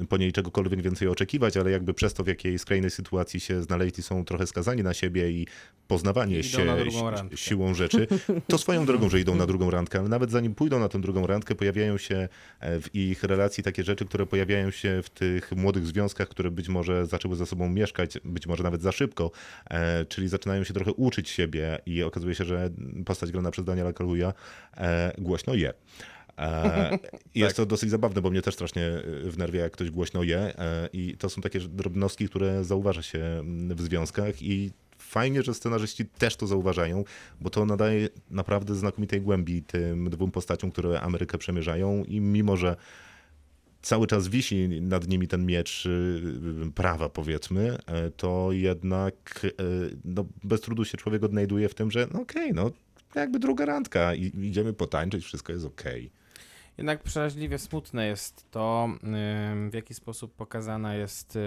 po niej czegokolwiek więcej oczekiwać, ale jakby przez to, w jakiej skrajnej sytuacji się znaleźli, są trochę skazani na siebie i poznawanie Idą się si- siłą rzeczy, to swoją drogą, że idą na drugą randkę, ale nawet zanim pójdą na tę drugą randkę, pojawiają się e, w ich relacji takie rzeczy, które pojawiają się w tych młodych związkach, które być może zaczęły ze sobą mieszkać, być może nawet za szybko, e, czyli zaczynają się trochę uczyć siebie i okazuje się, że postać grana przez Daniela Kaluuya e, głośno je. E, Jest to dosyć zabawne, bo mnie też strasznie wnerwia, jak ktoś głośno je e, i to są takie drobnostki, które zauważa się mm, w związkach i fajnie, że scenarzyści też to zauważają, bo to nadaje naprawdę znakomitej głębi tym dwóm postaciom, które Amerykę przemierzają i mimo, że cały czas wisi nad nimi ten miecz y, prawa, powiedzmy, e, to jednak e, no, bez trudu się człowiek odnajduje w tym, że no okej, no jakby druga randka i idziemy potańczyć, wszystko jest okej. Jednak przeraźliwie smutne jest to, w jaki sposób pokazana jest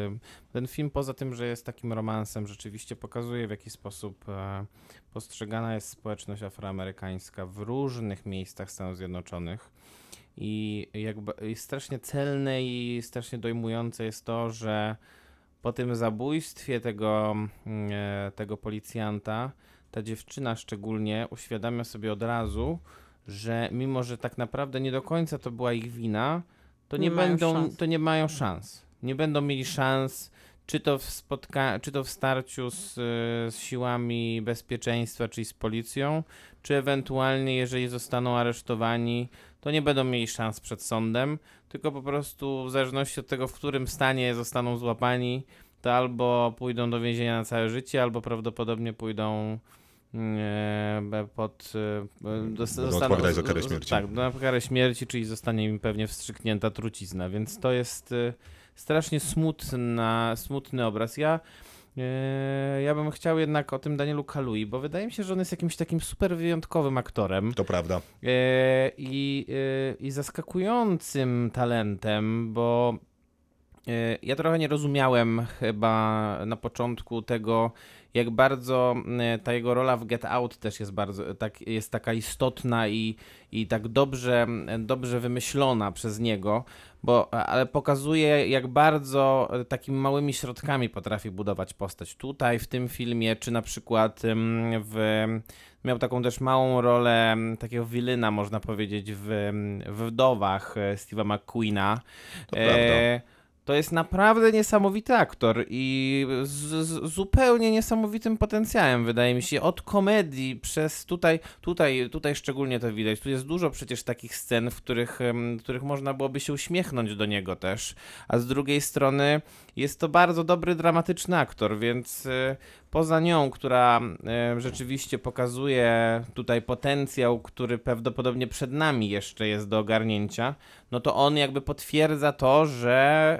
ten film. Poza tym, że jest takim romansem, rzeczywiście pokazuje, w jaki sposób e, postrzegana jest społeczność afroamerykańska w różnych miejscach Stanów Zjednoczonych. I jakby i strasznie celne i strasznie dojmujące jest to, że po tym zabójstwie tego, e, tego policjanta, ta dziewczyna szczególnie uświadamia sobie od razu, że mimo, że tak naprawdę nie do końca to była ich wina, to nie, Nie będą, szans. to nie mają szans. Nie będą mieli szans, czy to w, spotka- czy to w starciu z, z siłami bezpieczeństwa, czyli z policją, czy ewentualnie, jeżeli zostaną aresztowani, to nie będą mieli szans przed sądem, tylko po prostu w zależności od tego, w którym stanie zostaną złapani, to albo pójdą do więzienia na całe życie, albo prawdopodobnie pójdą pod... e, Będą zostaną- odpowiadać za karę śmierci. Tak, na karę śmierci, czyli zostanie im pewnie wstrzyknięta trucizna, więc to jest e, strasznie smutna, smutny obraz. Ja e, ja bym chciał jednak o tym Danielu Kalui, bo wydaje mi się, że on jest jakimś takim super wyjątkowym aktorem. To prawda. I, i zaskakującym talentem, bo ja trochę nie rozumiałem chyba na początku tego, jak bardzo e, ta jego rola w Get Out też jest bardzo, tak, jest taka istotna i, i tak dobrze, dobrze wymyślona przez niego, bo, ale pokazuje, jak bardzo e, takimi małymi środkami potrafi budować postać. Tutaj, w tym filmie, czy na przykład em, w Miał taką też małą rolę takiego wilyna, można powiedzieć, w, w Wdowach e, Steve'a McQueena. To prawda. E, To jest naprawdę niesamowity aktor i z, z zupełnie niesamowitym potencjałem, wydaje mi się, od komedii przez tutaj, tutaj, tutaj szczególnie to widać. Tu jest dużo przecież takich scen, w których, w których można byłoby się uśmiechnąć do niego też, a z drugiej strony jest to bardzo dobry, dramatyczny aktor, więc e, poza nią, która e, rzeczywiście pokazuje tutaj potencjał, który prawdopodobnie przed nami jeszcze jest do ogarnięcia, no to on jakby potwierdza to, że,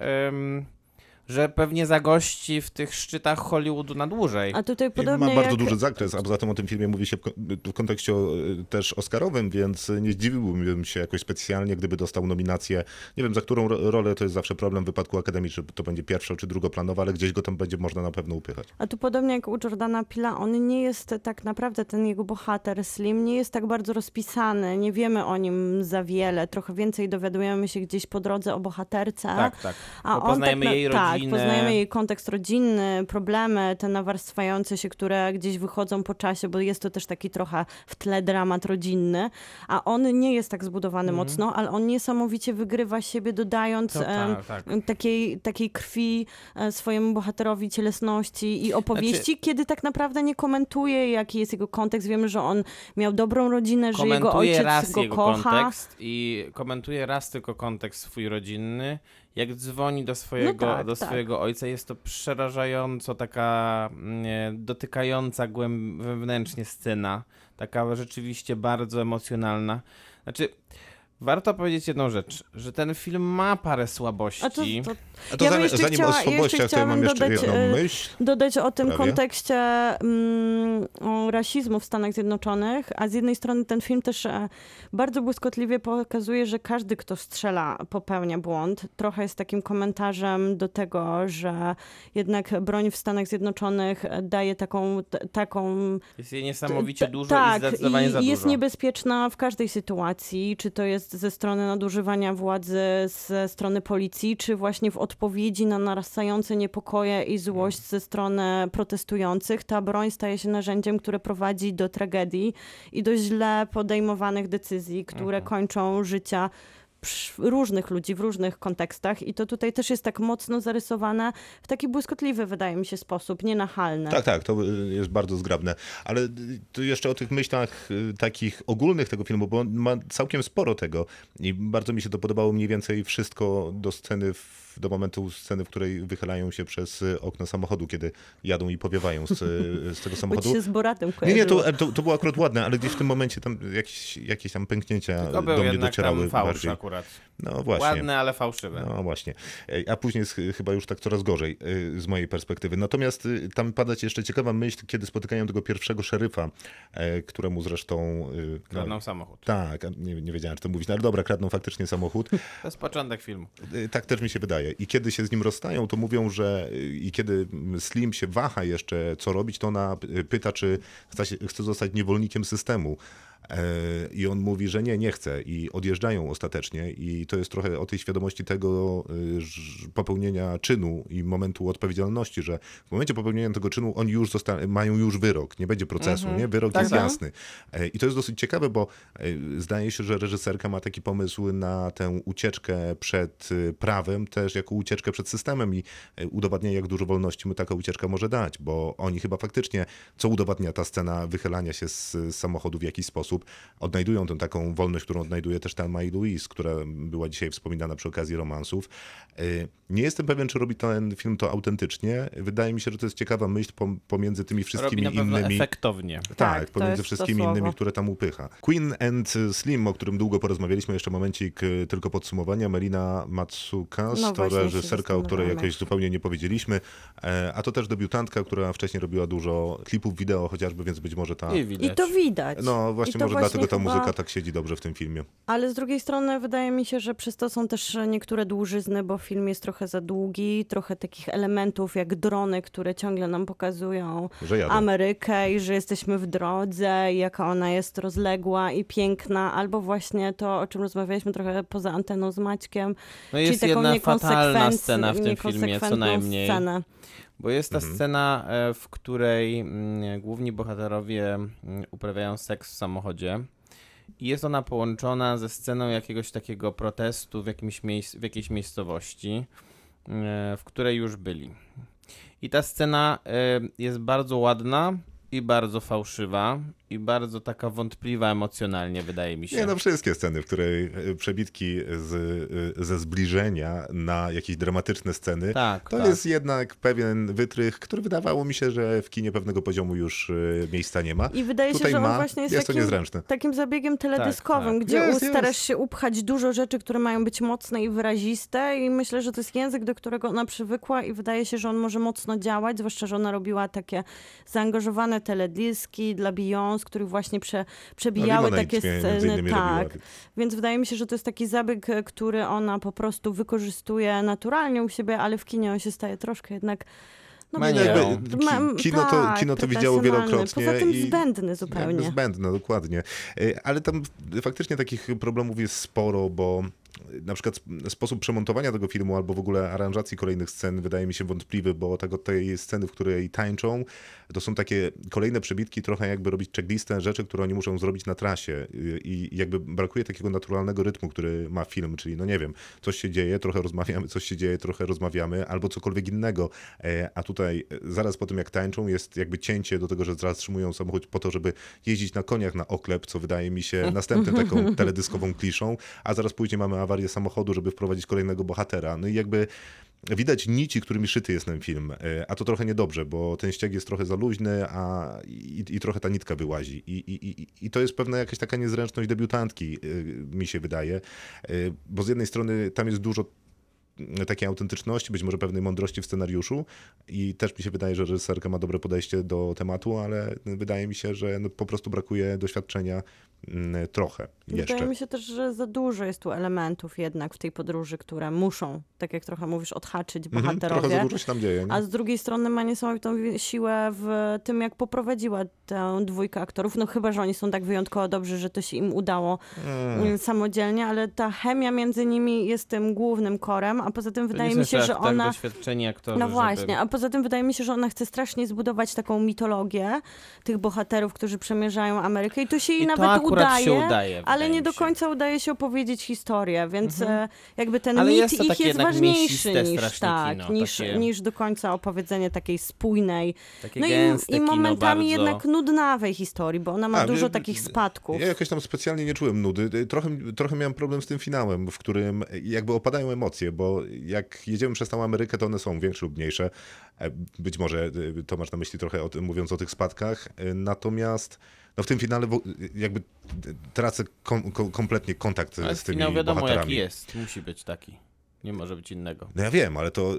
że pewnie zagości w tych szczytach Hollywoodu na dłużej. A tutaj I podobnie ma bardzo jak... duży zakres, a poza tym o tym filmie mówi się w, ko- w kontekście o, też oscarowym, więc nie zdziwiłbym się jakoś specjalnie, gdyby dostał nominację. Nie wiem, za którą ro- rolę to jest zawsze problem w wypadku Akademii, czy to będzie pierwsza czy drugoplanowa, ale gdzieś go tam będzie można na pewno upychać. A tu podobnie jak u Jordana Pila, on nie jest tak naprawdę, ten jego bohater Slim, nie jest tak bardzo rozpisany, nie wiemy o nim za wiele, trochę więcej dowiadujemy się gdzieś po drodze o bohaterce. Tak, tak. A Bo on poznajemy tak, jej Tak, rodzinę. poznajemy jej kontekst rodzinny, problemy, te nawarstwiające się, które gdzieś wychodzą po czasie, bo jest to też taki trochę w tle dramat rodzinny, a on nie jest tak zbudowany Mhm. mocno, ale on niesamowicie wygrywa siebie, dodając tak, tak. takiej, takiej krwi e, swojemu bohaterowi, cielesności i opowieści, Znaczy- kiedy tak naprawdę nie komentuje, jaki jest jego kontekst. Wiemy, że on miał dobrą rodzinę, że jego komentuje ojciec raz go jego kocha. kontekst i komentuje raz tylko kontekst swój rodzinny. Jak dzwoni do swojego, tak, do tak. swojego ojca, jest to przerażająco taka mm, dotykająca głęb- wewnętrznie scena. Taka rzeczywiście bardzo emocjonalna. Znaczy, warto powiedzieć jedną rzecz, że ten film ma parę słabości. A to, to, A to Ja zanim, jeszcze zanim chciała- o jeszcze słabościach, to ja mam jeszcze dodać, jedną e, myśl. dodać o tym Prawie. kontekście mm, o rasizmu w Stanach Zjednoczonych, a z jednej strony ten film też e, bardzo błyskotliwie pokazuje, że każdy, kto strzela, popełnia błąd. Trochę jest takim komentarzem do tego, że jednak broń w Stanach Zjednoczonych daje taką, t- taką Jest jej niesamowicie T- dużo tak, i zdecydowanie i za jest dużo. niebezpieczna w każdej sytuacji, czy to jest ze strony nadużywania władzy ze strony policji, czy właśnie w odpowiedzi na narastające niepokoje i złość ze strony protestujących. Ta broń staje się narzędziem, które prowadzi do tragedii i do źle podejmowanych decyzji, które Mhm. kończą życia różnych ludzi w różnych kontekstach i to tutaj też jest tak mocno zarysowane w taki błyskotliwy, wydaje mi się, sposób, nienachalny. Tak, tak, to y, jest bardzo zgrabne. Ale y, tu jeszcze o tych myślach y, takich ogólnych tego filmu, bo on ma całkiem sporo tego i bardzo mi się to podobało mniej więcej wszystko do sceny, w, do momentu sceny, w której wychylają się przez y, okno samochodu, kiedy jadą i powiewają z, y, z tego Bo samochodu. się z Boratem Nie, nie, to, to, to było akurat ładne, ale gdzieś w tym momencie tam jakieś, jakieś tam pęknięcia To do był mnie jednak docierały tam fałsz bardziej. akurat. No właśnie. Ładne, ale fałszywe. No właśnie. Ej, A później jest ch- chyba już tak coraz gorzej y, z mojej perspektywy. Natomiast y, tam pada ci jeszcze ciekawa myśl, kiedy spotykają tego pierwszego szeryfa, e, któremu zresztą... y, no, Kradną samochód. tak, nie, nie wiedziałem, czy to mówić, no ale dobra, kradną faktycznie samochód. To jest początek filmu. Tak też mi się wydaje. I kiedy się z nim rozstają, to mówią, że y, i kiedy Slim się waha jeszcze, co robić, to ona pyta, czy chce, chce zostać niewolnikiem systemu. E, I on mówi, że nie, nie chce i odjeżdżają ostatecznie i to jest trochę o tej świadomości tego ż- popełnienia czynu i momentu odpowiedzialności, że w momencie popełnienia tego czynu oni już zosta- mają już wyrok, nie będzie procesu, nie? Wyrok Tak, jest tak. jasny. E, I to jest dosyć ciekawe, bo e, zdaje się, że reżyserka ma taki pomysł na tę ucieczkę przed e, prawem, też jako ucieczkę przed systemem i e, udowadnia, jak dużo wolności mu taka ucieczka może dać, bo oni chyba faktycznie, co udowadnia ta scena wychylania się z samochodu w jakiś sposób, odnajdują tę taką wolność, którą odnajduje też Thelma i Louise, która była dzisiaj wspominana przy okazji romansów. E, Nie jestem pewien, czy robi ten film to autentycznie. Wydaje mi się, że to jest ciekawa myśl pom- pomiędzy tymi Robi wszystkimi na pewno innymi. efektownie. Tak, Tak, pomiędzy wszystkimi innymi, które tam upycha. Queen and Slim, o którym długo porozmawialiśmy, jeszcze momencik y, tylko podsumowania. Melina Matsukas, No to reżyserka, o której jakoś zupełnie nie powiedzieliśmy, e, a to też debiutantka, która wcześniej robiła dużo klipów wideo chociażby, więc być może ta... I widać. I to widać. No właśnie, może dlatego ta chyba- muzyka tak siedzi dobrze w tym filmie. Ale z drugiej strony wydaje mi się, że przez to są też niektóre dłużyzny, bo film jest trochę za długi, trochę takich elementów jak drony, które ciągle nam pokazują. Amerykę i że jesteśmy w drodze, i jaka ona jest rozległa i piękna, albo właśnie to, o czym rozmawialiśmy trochę poza anteną z Maćkiem, No jest czyli taką jedna fatalna scena w tym filmie, co najmniej. Scenę. Bo jest ta Mhm. scena, e, w której mm, główni bohaterowie mm, uprawiają seks w samochodzie. I jest ona połączona ze sceną jakiegoś takiego protestu w, jakimś miejsc, w jakiejś miejscowości. e, w której już byli. I ta scena e, jest bardzo ładna i bardzo fałszywa i bardzo taka wątpliwa emocjonalnie, wydaje mi się. Nie, no wszystkie sceny, w której e, przebitki z, e, ze zbliżenia na jakieś dramatyczne sceny, Tak, to tak. jest jednak pewien wytrych, który wydawało mi się, że w kinie pewnego poziomu już e, miejsca nie ma. I wydaje Tutaj się, że on ma, właśnie jest, jest takim, takim zabiegiem teledyskowym, tak. gdzie Jest, starasz jest. się upchać dużo rzeczy, które mają być mocne i wyraziste i myślę, że to jest język, do którego ona przywykła i wydaje się, że on może mocno działać, zwłaszcza, że ona robiła takie zaangażowane teledyski dla Beyoncé, których właśnie prze, przebijały Lemonade takie sceny. Tak, robiła. więc wydaje mi się, że to jest taki zabieg, e, który ona po prostu wykorzystuje naturalnie u siebie, ale w kinie on się staje troszkę jednak no, No jakby, no. kino, to, tak, kino to widziało wielokrotnie. Poza tym i... zbędny zupełnie. Zbędne, dokładnie. E, Ale tam faktycznie takich problemów jest sporo, bo na przykład sp- sposób przemontowania tego filmu albo w ogóle aranżacji kolejnych scen wydaje mi się wątpliwy, bo tak od tej sceny, w której tańczą, to są takie kolejne przebitki, trochę jakby robić checklistę rzeczy, które oni muszą zrobić na trasie. I- jakby brakuje takiego naturalnego rytmu, który ma film, czyli no nie wiem, coś się dzieje, trochę rozmawiamy, coś się dzieje, trochę rozmawiamy, albo cokolwiek innego, E, a tutaj e, zaraz po tym jak tańczą jest jakby cięcie do tego, że zatrzymują samochód po to, żeby jeździć na koniach na oklep, co wydaje mi się następnym taką teledyskową kliszą, a zaraz później mamy awarię samochodu, żeby wprowadzić kolejnego bohatera. No i jakby widać nici, którymi szyty jest ten film, e, a to trochę niedobrze, bo ten ścieg jest trochę za luźny, a i, i trochę ta nitka wyłazi. I, i, i, I to jest pewna jakaś taka niezręczność debiutantki, e, mi się wydaje, E, bo z jednej strony tam jest dużo takiej autentyczności, być może pewnej mądrości w scenariuszu i też mi się wydaje, że reżyserka ma dobre podejście do tematu, ale wydaje mi się, że no po prostu brakuje doświadczenia mm, trochę jeszcze. Wydaje mi się też, że za dużo jest tu elementów jednak w tej podróży, które muszą, tak jak trochę mówisz, odhaczyć Mhm, bohaterowie. trochę za dużo się tam dzieje. Nie? A z drugiej strony ma niesamowitą wi- siłę w tym, jak poprowadziła tę dwójkę aktorów. No chyba, że oni są tak wyjątkowo dobrzy, że to się im udało Mm. mm, samodzielnie, ale ta chemia między nimi jest tym głównym korem, a poza tym wydaje nie mi się, że tak ona... doświadczeni aktorzy, No żeby- właśnie, a poza tym wydaje mi się, że ona chce strasznie zbudować taką mitologię tych bohaterów, którzy przemierzają Amerykę i to się jej I nawet udaje, się udaje, ale nie do się. Mhm. końca udaje się opowiedzieć historię, więc e, jakby ten Ale mit jest ich jest ważniejszy niż, tak, kino, niż, takie- niż do końca opowiedzenie takiej spójnej, Takie no i, i momentami bardzo... jednak nudnawej historii, bo ona ma A, dużo wie- takich spadków. Ja jakoś tam specjalnie nie czułem nudy. Trochę, trochę miałem problem z tym finałem, w którym jakby opadają emocje, bo jak jedziemy przez całą Amerykę, to one są większe lub mniejsze. E, Być może e, to masz na myśli trochę o tym, mówiąc o tych spadkach. E, Natomiast no w tym finale jakby tracę kom, kom, kompletnie kontakt Ale z tymi finał wiadomo bohaterami. jaki jest, musi być taki. Nie może być innego. No ja wiem, ale to,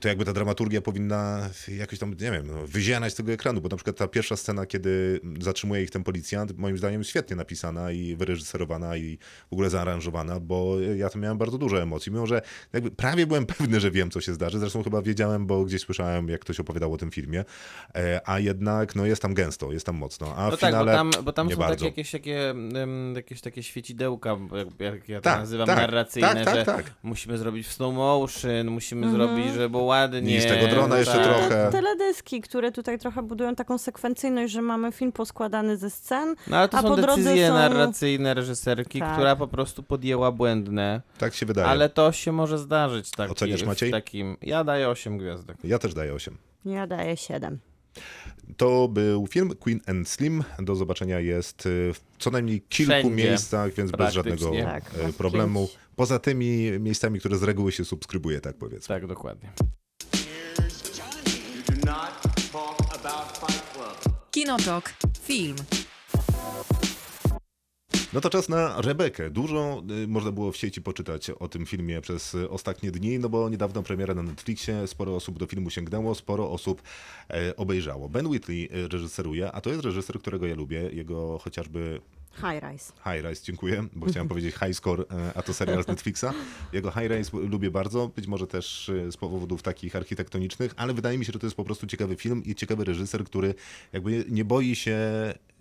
to jakby ta dramaturgia powinna jakoś tam, nie wiem, no, wyzianać z tego ekranu, bo na przykład ta pierwsza scena, kiedy zatrzymuje ich ten policjant, moim zdaniem jest świetnie napisana i wyreżyserowana i w ogóle zaaranżowana, bo ja tam miałem bardzo dużo emocji, mimo że jakby prawie byłem pewny, że wiem, co się zdarzy, zresztą chyba wiedziałem, bo gdzieś słyszałem, jak ktoś opowiadał o tym filmie, e, a jednak no jest tam gęsto, jest tam mocno, a No w tak, bo tam, bo tam są bardzo. takie jakieś, takie, jakieś takie świecidełka, jak, jak ja to Tak, nazywam, tak, narracyjne, tak, tak, że tak. musimy zrobić w slow motion, musimy zrobić, żeby było ładnie. Z tego drona jeszcze tak. trochę. Te teledyski, które tutaj trochę budują taką sekwencyjność, że mamy film poskładany ze scen, No ale to a są po decyzje są- narracyjne reżyserki, Tak. która po prostu podjęła błędne, Tak się wydaje. ale to się może zdarzyć taki, Oceniasz, Maciej? w takim... Ja daję 8 gwiazdek. Ja też daję 8. ja daję 7. To był film Queen and Slim. Do zobaczenia jest y, w co najmniej kilku Wszędzie, miejscach, więc bez żadnego Tak, e, na problemu. pięć. Poza tymi miejscami, które z reguły się subskrybuje, tak powiedzmy. Tak, dokładnie. Kinotok. Film. No to czas na Rebekę. Dużo y, można było w sieci poczytać o tym filmie przez y, ostatnie dni, no bo niedawno premiera na Netflixie, sporo osób do filmu sięgnęło, sporo osób e, obejrzało. Ben Whitley y, reżyseruje, a to jest reżyser, którego ja lubię. Jego chociażby High Rise. High Rise, dziękuję, bo chciałem powiedzieć High Score, e, a to serial z Netflixa. Jego High Rise lubię bardzo, być może też e, z powodów takich architektonicznych, ale wydaje mi się, że to jest po prostu ciekawy film i ciekawy reżyser, który jakby nie boi się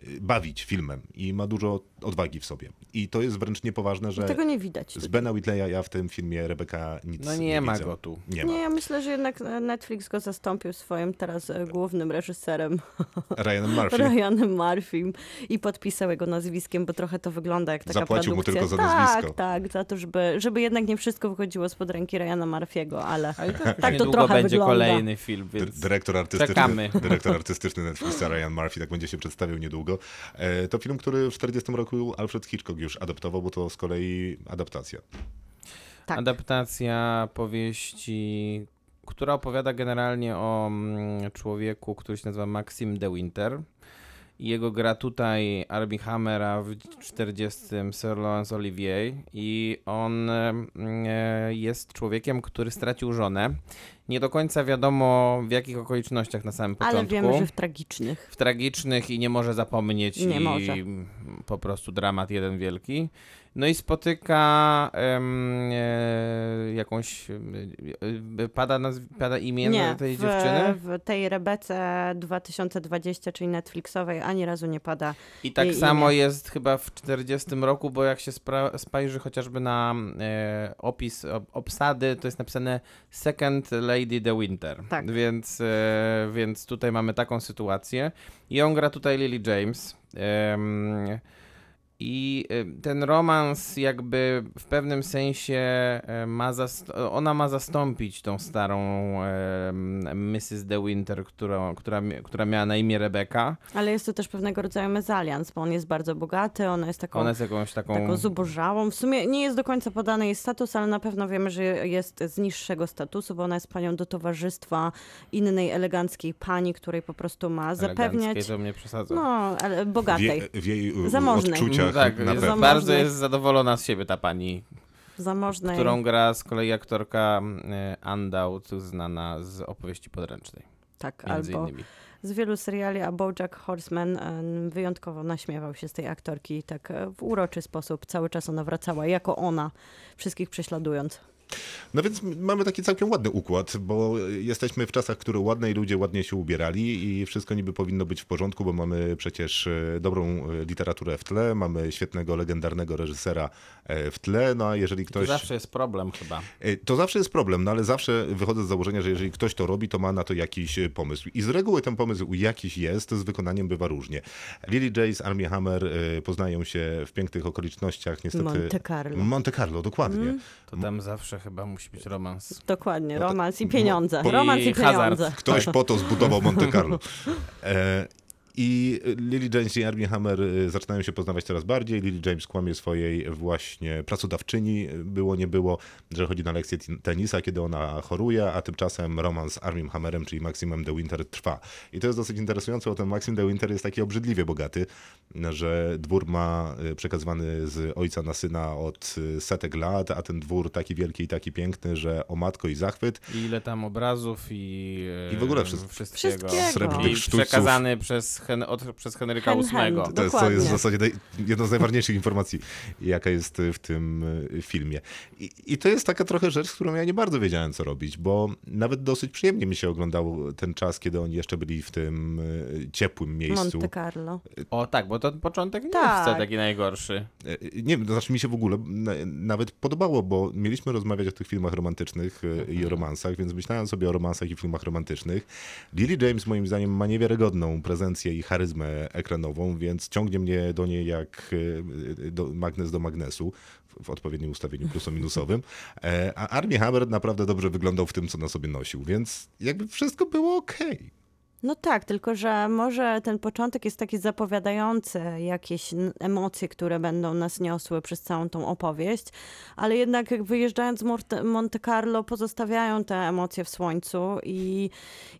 y, bawić filmem i ma dużo odwagi w sobie. I to jest wręcz niepoważne, że Tego nie widać. z Bena Whitleya ja w tym filmie Rebeka nic No nie, nie ma widzę. go tu. Nie ma. Nie, ja myślę, że jednak Netflix go zastąpił swoim teraz e, głównym reżyserem, Ryan Murphy. Ryanem Murphym i podpisał jego nazwiskiem, bo trochę to wygląda jak taka Zapłacił mu produkcja. tylko za nazwisko. Tak, tak, za to, żeby, żeby jednak nie wszystko wychodziło spod ręki Ryana Murphy'ego, ale Ale tak, Tak to niedługo trochę będzie wygląda. kolejny film, więc Dyrektor artystyczny, czekamy. dyrektor artystyczny Netflixa Ryan Murphy, tak będzie się przedstawiał niedługo. E, to film, który w 40 roku Alfred Hitchcock już adaptował, bo to z kolei adaptacja. tak. Adaptacja powieści, która opowiada generalnie o mm, człowieku, który się nazywa Maxim de Winter. Jego gra tutaj Armie Hammer, a w 40 Sir Laurence Olivier. I on e, jest człowiekiem, który stracił żonę. Nie do końca wiadomo w jakich okolicznościach na samym początku. ale wiemy, że w tragicznych. w tragicznych i nie może zapomnieć Nie i może. po prostu dramat jeden wielki. No i spotyka em, e, jakąś e, e, pada, nazw- pada imię Nie, tej w, dziewczyny w tej Rebece 2020, czyli Netflixowej, ani razu nie pada. i tak samo imię. jest chyba w 40 roku, bo jak się spra- spojrzy chociażby na e, opis ob- obsady, to jest napisane Second Lady the Winter, Tak. więc, e, więc tutaj mamy taką sytuację i on gra tutaj Lily James em, i y, ten romans jakby w pewnym sensie e, ma ona ma zastąpić tą starą Mrs. De Winter, która, która, która miała na imię Rebecca. Ale jest to też pewnego rodzaju mezalians, bo on jest bardzo bogaty, ona jest taką, Ona jest jakąś taką... taką zubożałą. W sumie nie jest do końca podany jej status, ale na pewno wiemy, że jest z niższego statusu, bo ona jest panią do towarzystwa innej eleganckiej pani, której po prostu ma zapewniać... Eleganckiej, to mnie przesadza. No, ale W, bogatej. jej- w jej Zamożnej. odczuciach tak, na jest, bardzo jest zadowolona z siebie ta pani, Zamożnej. którą gra z kolei aktorka e, Andout, znana z opowieści podręcznej, Tak, między albo innymi. z wielu seriali, a BoJack Horseman wyjątkowo naśmiewał się z tej aktorki tak e, w uroczy sposób cały czas ona wracała, jako ona, wszystkich prześladując. No więc mamy taki całkiem ładny układ, bo jesteśmy w czasach, które ładne i ludzie ładnie się ubierali i wszystko niby powinno być w porządku, bo mamy przecież e, dobrą e, literaturę w tle, mamy świetnego, legendarnego reżysera e, w tle, no a jeżeli To ktoś... zawsze jest problem chyba. To zawsze jest problem, no ale zawsze wychodzę z założenia, że jeżeli ktoś to robi, to ma na to jakiś pomysł. I z reguły ten pomysł jakiś jest, z wykonaniem bywa różnie. Lily Jace, Armie Hammer poznają się w pięknych okolicznościach, niestety... Monte Carlo. Monte Carlo, dokładnie. To tam zawsze chyba musi być romans. Dokładnie, No to- romans i pieniądze. po- romans i i hazard. pieniądze. Ktoś po to zbudował Monte Carlo. E, I Lily James i Armie Hammer e, zaczynają się poznawać coraz bardziej. Lily James kłamie swojej właśnie pracodawczyni, było nie było, że chodzi na lekcję ten- tenisa, kiedy ona choruje, a tymczasem romans z Armiem Hammerem, czyli Maximem de Winter trwa. I to jest dosyć interesujące, bo ten Maxim de Winter jest taki obrzydliwie bogaty, że dwór ma e, przekazywany z ojca na syna od e, setek lat, a ten dwór taki wielki i taki piękny, że o matko i zachwyt. I ile tam obrazów i, I w ogóle wszystko. wszystkiego. Wszystkiego. Srebrnych I przekazany przez, hen, od, przez Henryka Hen, VIII. hen. To jest, to jest w zasadzie naj, jedno z najważniejszych informacji, jaka jest w tym y, filmie. I, I to jest taka trochę rzecz, z którą ja nie bardzo wiedziałem, co robić, bo nawet dosyć przyjemnie mi się oglądał ten czas, kiedy oni jeszcze byli w tym y, ciepłym miejscu. Monte Carlo. O tak, bo to początek nie Tak. jest wcale taki najgorszy. Y, Nie wiem, to znaczy mi się w ogóle na, nawet podobało, bo mieliśmy rozmawiać o tych filmach romantycznych y, i o romansach, więc myślałem sobie o romansach i filmach romantycznych. Lily James moim zdaniem ma niewiarygodną prezencję i charyzmę ekranową, więc ciągnie mnie do niej jak y, do, magnes do magnesu w- odpowiednim ustawieniu pluso-minusowym. E, A Armie Hammer naprawdę dobrze wyglądał w tym, co na sobie nosił, więc jakby wszystko było okej. No tak, tylko że może ten początek jest taki zapowiadający jakieś emocje, które będą nas niosły przez całą tą opowieść, ale jednak wyjeżdżając z Monte Carlo pozostawiają te emocje w słońcu i,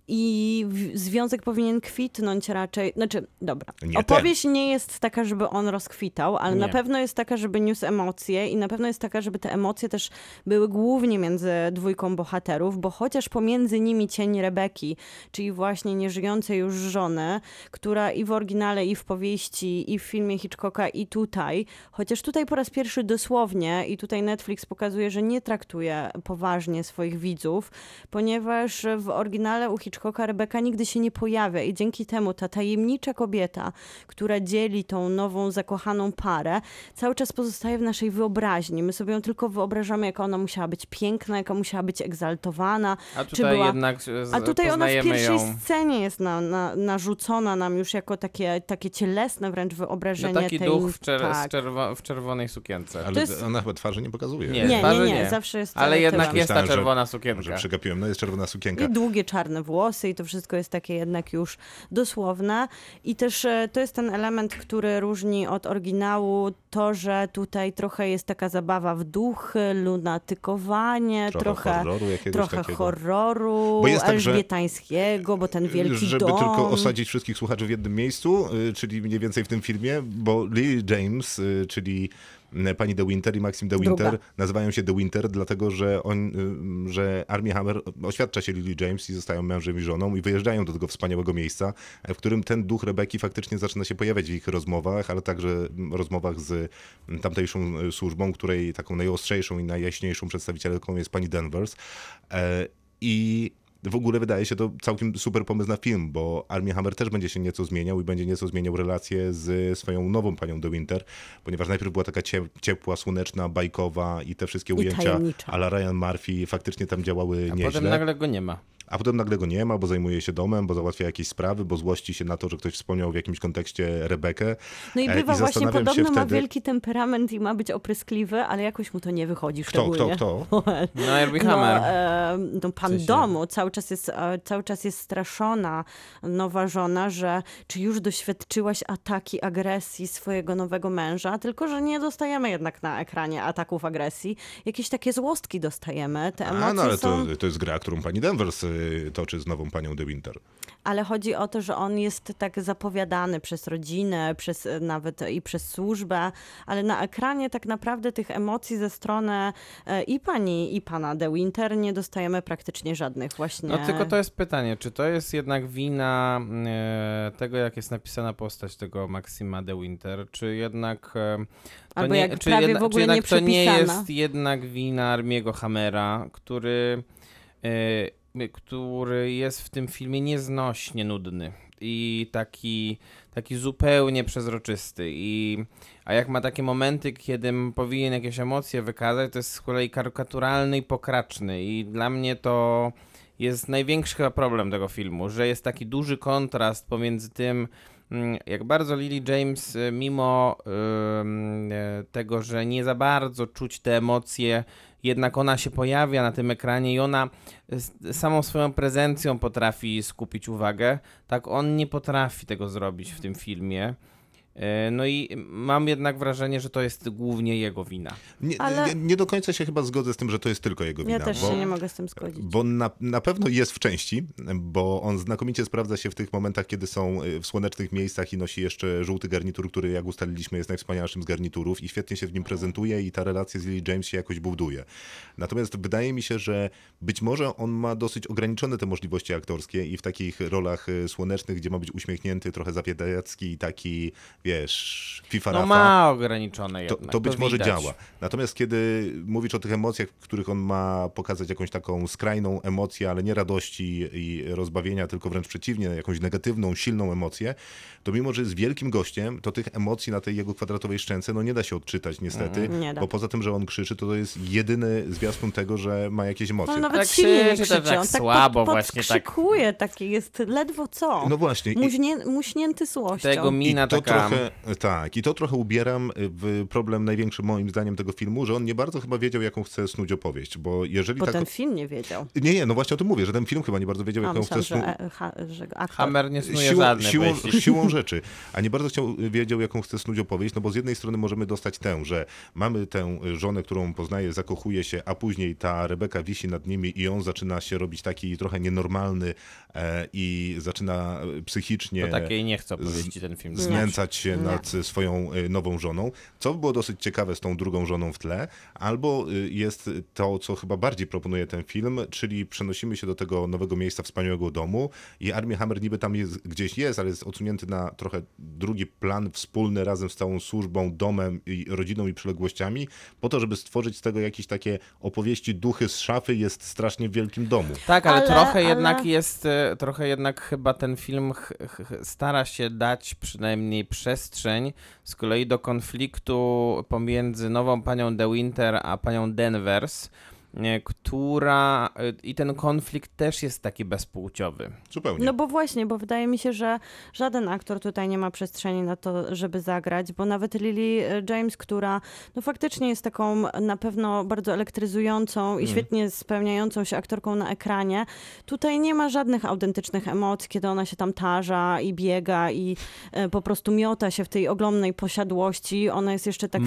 i związek powinien kwitnąć raczej, znaczy dobra, Nie opowieść nie jest taka, żeby on rozkwitał, ale na Nie. pewno jest taka, żeby niósł emocje i na pewno jest taka, żeby te emocje też były głównie między dwójką bohaterów, bo chociaż pomiędzy nimi cień Rebeki, czyli właśnie nieżyjącej już żony, która i w oryginale, i w powieści, i w filmie Hitchcocka, i tutaj, chociaż tutaj po raz pierwszy dosłownie, i tutaj Netflix pokazuje, że nie traktuje poważnie swoich widzów, ponieważ w oryginale u Hitchcocka Rebeka nigdy się nie pojawia i dzięki temu ta tajemnicza kobieta, która dzieli tą nową, zakochaną parę, cały czas pozostaje w naszej wyobraźni. My sobie ją tylko wyobrażamy, jaka ona musiała być piękna, jaka musiała być egzaltowana. A czy tutaj była... jednak z- A tutaj ona w pierwszej ją... scenie jest na, na, narzucona nam już jako takie, takie cielesne wręcz No wyobrażenie taki tej... duch w, czer- tak. czerwo- w czerwonej sukience. Ale jest- ona chyba twarzy nie pokazuje. Nie, Nie, nie, nie, nie. zawsze jest Ale jednak tyłem. jest ta że- czerwona sukienka. przegapiłem, no jest czerwona sukienka. I długie czarne włosy i to wszystko jest takie jednak już dosłowne. I też e, to jest ten element, który różni od oryginału, to, że tutaj trochę jest taka zabawa w duchy, lunatykowanie, Trochę trochę, horroru trochę takiego. horroru Bo jest tak, że- elżbietańskiego, bo ten wielki Żeby dom. tylko osadzić wszystkich słuchaczy w jednym miejscu, y, czyli mniej więcej w tym filmie, bo Lily James, y, czyli pani De Winter i Maxim De Winter Druga. nazywają się De Winter, dlatego że, on, y, że Armie Hammer oświadcza się Lily James i zostają mężem i żoną i wyjeżdżają do tego wspaniałego miejsca, w którym ten duch Rebeki faktycznie zaczyna się pojawiać w ich rozmowach, ale także rozmowach z tamtejszą służbą, której taką najostrzejszą i najjaśniejszą przedstawicielką jest pani Danvers. E, I w ogóle wydaje się to całkiem super pomysł na film, bo Armie Hammer też będzie się nieco zmieniał i będzie nieco zmieniał relacje z swoją nową panią De Winter, ponieważ najpierw była taka cie- ciepła, słoneczna, bajkowa i te wszystkie I ujęcia ala Ryan Murphy faktycznie tam działały A nieźle. potem nagle go nie ma. A potem nagle go nie ma, bo zajmuje się domem, bo załatwia jakieś sprawy, bo złości się na to, że ktoś wspomniał w jakimś kontekście Rebekę. No i E, bywa właśnie zastanawiam się podobno ma wtedy- wielki temperament i ma być opryskliwy, ale jakoś mu to nie wychodzi Kto, kto, szczególnie. kto? No Herbie No, Hammer. e, no pan W sensie- domu cały czas, jest, e, cały czas jest straszona nowa żona, że czy już doświadczyłaś ataki agresji swojego nowego męża, tylko że nie dostajemy jednak na ekranie ataków agresji. Jakieś takie złostki dostajemy, te emocje A, no ale są... to, to jest gra, którą pani Danvers y, toczy z nową panią De Winter. Ale chodzi o to, że on jest tak zapowiadany przez rodzinę, przez e, nawet i przez służbę, ale na ekranie tak naprawdę tych emocji ze strony e, i pani, i pana De Winter nie dostajemy praktycznie żadnych właśnie. No tylko to jest pytanie, czy to jest jednak wina e, tego, jak jest napisana postać tego Maxima de Winter, czy jednak to Albo nie, jak czy prawie jedna, w ogóle czy jednak to nie jest jednak wina Armiego Hammera, który, który jest w tym filmie nieznośnie nudny i taki, taki zupełnie przezroczysty. I, a jak ma takie momenty, kiedy powinien jakieś emocje wykazać, to jest z kolei karykaturalny i pokraczny. I dla mnie to jest największy chyba problem tego filmu, że jest taki duży kontrast pomiędzy tym, mm, jak bardzo Lily James, y, mimo e, tego, że nie za bardzo czuć te emocje, jednak ona się pojawia na tym ekranie i ona samą swoją prezencją potrafi skupić uwagę, tak on nie potrafi tego zrobić w tym filmie. E, No i mam jednak wrażenie, że to jest głównie jego wina. Nie, Ale- nie, nie do końca się chyba zgodzę z tym, że to jest tylko jego wina. Ja też bo... się nie mogę z tym zgodzić. Bo na, na pewno jest w części, bo on znakomicie sprawdza się w tych momentach, kiedy są y, w słonecznych miejscach i nosi jeszcze żółty garnitur, który jak ustaliliśmy jest najwspanialszym z garniturów i świetnie się w nim prezentuje i ta relacja z Lily James się jakoś buduje. Natomiast wydaje mi się, że być może on ma dosyć ograniczone te możliwości aktorskie i w takich rolach y, słonecznych, gdzie ma być uśmiechnięty, trochę zapiedacki, taki, wiesz, FIFA No Rafa, ma ograniczone to, jednak. to być może widać. działa. Natomiast kiedy mówisz o tych emocjach, w których on ma pokazać jakąś taką skrajną emocję, ale nie radości i rozbawienia, tylko wręcz przeciwnie, jakąś negatywną, silną emocję, to mimo, że jest wielkim gościem, to tych emocji na tej jego kwadratowej szczęce no nie da się odczytać niestety. Nie da. bo poza tym, że on krzyczy, to to jest jedyny zwiastun tego, że ma jakieś emocje. On No, nawet Tak silnie nie krzyczy, to krzyczy, tak on tak słabo pod, właśnie, tak. podskrzykuje, taki jest ledwo co. No właśnie. Muźnie, muśnięty złością. Tego mina I to taka... trochę, tak, i to trochę ubieram w problem największy moim zdaniem tego filmu, że on nie bardzo chyba wiedział, jaką chce snuć opowieść, bo jeżeli Bo tak... ten film nie wiedział. Nie, nie, no właśnie o tym mówię, że ten film chyba nie bardzo wiedział, jaką chce snuć... że, e, ha, że. Hammer nie snuje Siłą, żadne siłą, siłą rzeczy, a nie bardzo chciał, wiedział, jaką chce snuć opowieść, no bo z jednej strony możemy dostać tę, że mamy tę żonę, którą poznaje, zakochuje się, a później ta Rebeka wisi nad nimi i on zaczyna się robić taki trochę nienormalny e, i zaczyna psychicznie To takiej nie chcę opowieści ten film. znęcać się nad y, swoją y, nową żoną, co było dosyć ciekawe z tą drugą żoną w tle, albo y, jest to, co chyba bardziej proponuje ten film, czyli przenosimy się do tego nowego miejsca wspaniałego domu i Armie Hammer niby tam jest, gdzieś jest, ale jest odsunięty na trochę drugi plan wspólny razem z całą służbą, domem, i rodziną i przyległościami, po to, żeby stworzyć z tego jakieś takie opowieści duchy z szafy jest strasznie w wielkim domu. Tak, ale, Ale- trochę ale- jednak jest, e, trochę jednak chyba ten film stara się dać przynajmniej przestrzeń z kolei do konfliktu pomiędzy nową panią De Winter a panią Denvers, która e, i ten konflikt też jest taki bezpłciowy. Zupełnie. No bo właśnie, bo wydaje mi się, że żaden aktor tutaj nie ma przestrzeni na to, żeby zagrać, bo nawet Lily e, James, która no faktycznie jest taką na pewno bardzo elektryzującą i świetnie spełniającą się aktorką na ekranie, tutaj nie ma żadnych autentycznych emocji, kiedy ona się tam tarza i biega i e, po prostu miota się w tej ogromnej posiadłości. Ona jest jeszcze tak